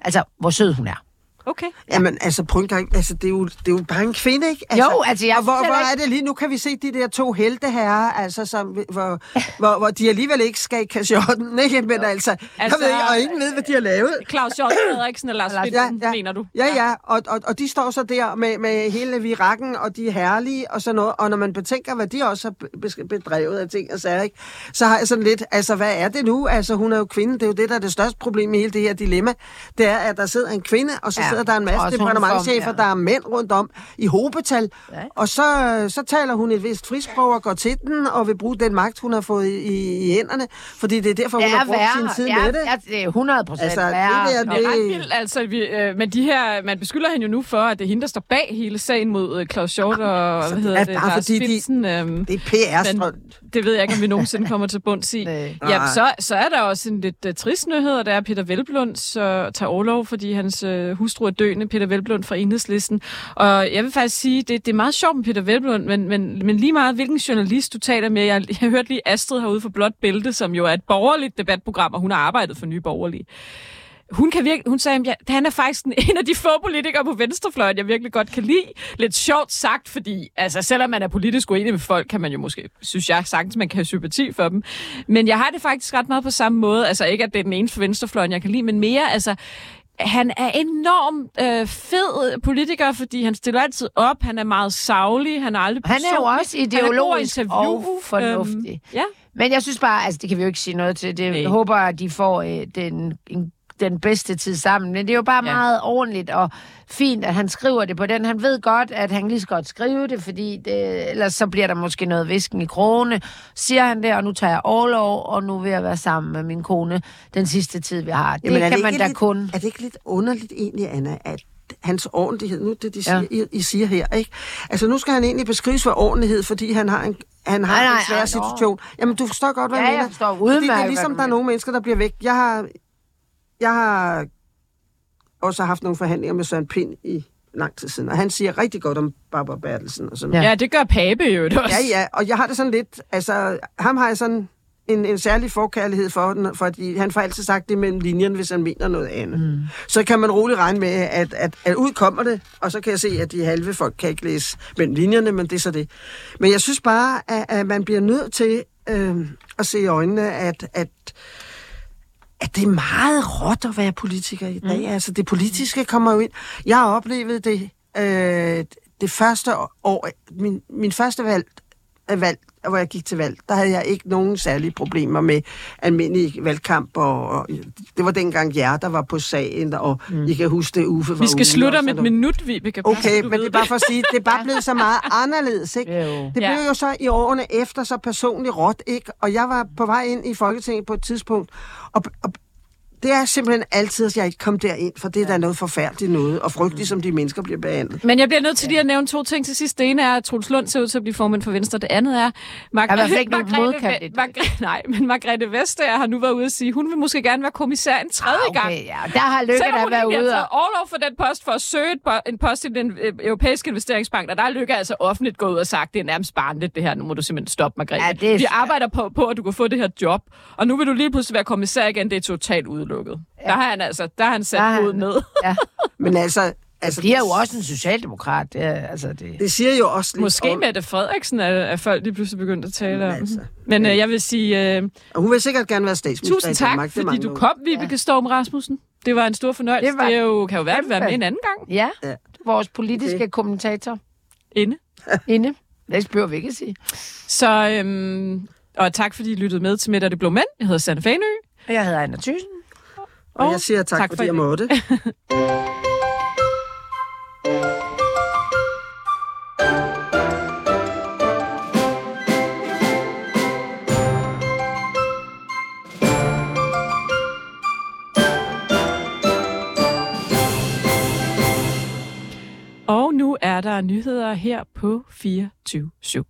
altså, hvor sød hun er. Okay. Jamen, altså, prøv engang, altså, det er, jo, det er jo bare en kvinde, ikke? Altså, Jo, altså, jeg og hvor, hvor er det lige? Nu kan vi se de der to helte herrer, altså, som, hvor, hvor, hvor de alligevel ikke skal i kasjotten, ikke? Men altså, altså, jeg ved ikke, og ingen ved, hvad de har lavet. Claus Hjort Frederiksen og Lars Finsen, mener du? Ja, ja, og, og, og de står så der med, med hele virakken, og de er herlige og sådan noget. Og når man betænker, hvad de også har be- bedrevet af ting og sager, ikke? så har jeg sådan lidt, altså hvad er det nu? Altså hun er jo kvinde, det er jo det, der er det største problem i hele det her dilemma. Det er, at der sidder en kvinde, og så Ja, ja, sidder der en masse departementchefer, ja. der er mænd rundt om i hobetal. Ja. Og så, så taler hun et vist frisprog og går til den, og vil bruge den magt, hun har fået i, i, hænderne. Fordi det er derfor, hun Det har er brugt sin værre. tid Ja, med det. ja, det er 100 procent Altså, det værre. der. Det er Det- ret vildt, altså. Vi, øh, men de her, man beskylder hende jo nu for, at det er hende, der står bag hele sagen mod øh, Claus Hjort og, hvad hedder er det, bare Lars fordi de- Finsen. øhm, Det er PR-strøm. Det ved jeg ikke, om vi nogensinde kommer til bunds i. Nej. Ja, så, så er der også en lidt uh, trist nyhed, og det er, at Peter Velblund så tager overlov, fordi hans uh, hustru er døende, Peter Velblund fra Enhedslisten. Og jeg vil faktisk sige, det, det er meget sjovt med Peter Velblund, men, men, men lige meget, hvilken journalist du taler med. Jeg, jeg hørte lige Astrid herude for Blåt Bælte, som jo er et borgerligt debatprogram, og hun har arbejdet for Nye Borgerlige. Hun, kan virke, hun sagde, at han er faktisk en, af de få politikere på venstrefløjen, jeg virkelig godt kan lide. Lidt sjovt sagt, fordi altså, selvom man er politisk uenig med folk, kan man jo måske, synes jeg sagtens, man kan have sympati for dem. Men jeg har det faktisk ret meget på samme måde. Altså ikke, at det er den eneste venstrefløjen, jeg kan lide, men mere, altså, han er enormt øh, fed politiker, fordi han stiller altid op. Han er meget savlig. Han er aldrig Han er jo personlig. også Han er ideologisk og fornuftig. Øhm, ja. Men jeg synes bare, altså det kan vi jo ikke sige noget til. Det, jeg håber, at de får øh, den, en, den bedste tid sammen. Men det er jo bare Ja. meget ordentligt og fint, at han skriver det på den. Han ved godt, at han lige så godt skrive det, fordi det, ellers så bliver der måske noget visken i krone. Siger han det, og nu tager jeg overlov, og nu vil jeg være sammen med min kone den sidste tid, vi har. Det Jamen, er kan det man da lidt, kun. Er det ikke lidt underligt egentlig, Anna, at hans ordentlighed, nu det, de siger, Ja. I, I siger her, ikke? Altså, nu skal han egentlig beskrives for ordentlighed, fordi han har en, han har Nej, en svær nej, situation. Jamen, du forstår godt, hvad Ja, jeg jeg mener. forstår Fordi det udmærket, er ligesom, der er nogle mennesker, der bliver væk. Jeg har, jeg har også haft nogle forhandlinger med Søren Pind i lang tid siden, og han siger rigtig godt om Barbara Bertelsen og sådan noget. ja, det gør Pape jo også. Ja, ja, og jeg har det sådan lidt, altså, ham har jeg sådan en, en særlig forkærlighed for, den, fordi han får altid sagt det mellem linjen, hvis han mener noget andet. Mm. Så kan man roligt regne med, at, at, at ud kommer det, og så kan jeg se, at de halve folk kan ikke læse mellem linjerne, men det er så det. Men jeg synes bare, at, at man bliver nødt til øh, at se i øjnene, at, at at det er meget råt at være politiker i dag. Mm. Altså, det politiske kommer jo ind. Jeg har oplevet det, øh, det første år, min, min første valg, valg, hvor jeg gik til valg, der havde jeg ikke nogen særlige problemer med almindelig valgkamp, og, og det var dengang jer, der var på sagen, og mm. I kan huske det, Uffe var Vi skal slutte om et noget. minut, Vibeke. Så Okay, men det er bare for at sige, det er bare blevet så meget anderledes, ikke? Jo. Det Ja. blev jo så i årene efter så personligt råt, ikke? Og jeg var på vej ind i Folketinget på et tidspunkt, og, og det er simpelthen altid, at jeg ikke kom derind, for det er da noget forfærdeligt noget, og frygteligt, som de mennesker bliver behandlet. Men jeg bliver nødt til lige at nævne to ting til sidst. Det ene er, at Troels Lund ser ud til at blive formand for Venstre. Det andet er... Ikke Margrethe modkandidat. Ve- Margrethe- Nej, men Margrethe Vestager har nu været ude at sige, hun vil måske gerne være kommissær en tredje gang. Okay, ja. Der har Lykke da været egentlig har ude og... overlov for den post for at søge et po- en post i den øh, europæiske investeringsbank, og der er Lykke altså offentligt gået ud og sagt, det er nærmest barnligt det her, nu må du simpelthen stoppe, Margrethe. Ja, det er Vi arbejder på, på, at du kan få det her job, og nu vil du lige pludselig være kommissær igen, det er totalt udelukket. Ja. Der har han altså, der har han sat Der hovedet han- ned. Ja. Men altså... altså De er jo også en socialdemokrat. Det, er, altså, det... Det siger jo også lidt Måske om, Mette Frederiksen er, er folk lige pludselig begyndt at tale om. altså. Men øh, jeg vil sige øh, og hun vil sikkert gerne være statsminister tusind i tak, Danmark. Det fordi du kom, Vibeke Storm Rasmussen. Det var en stor fornøjelse. Det var det er jo, kan jo være, at være med en anden gang Ja, Ja. vores politiske Okay. kommentator inde. inde. Det behøver vi ikke at sige. Så, øhm, og tak fordi I lyttede med til Midt og det blå mænd. Jeg hedder Sanne Fanø. Og jeg hedder Anna Thyssen. Og jeg siger tak, tak tak for fordi jeg måtte. Og nu er der nyheder her på 24 /7.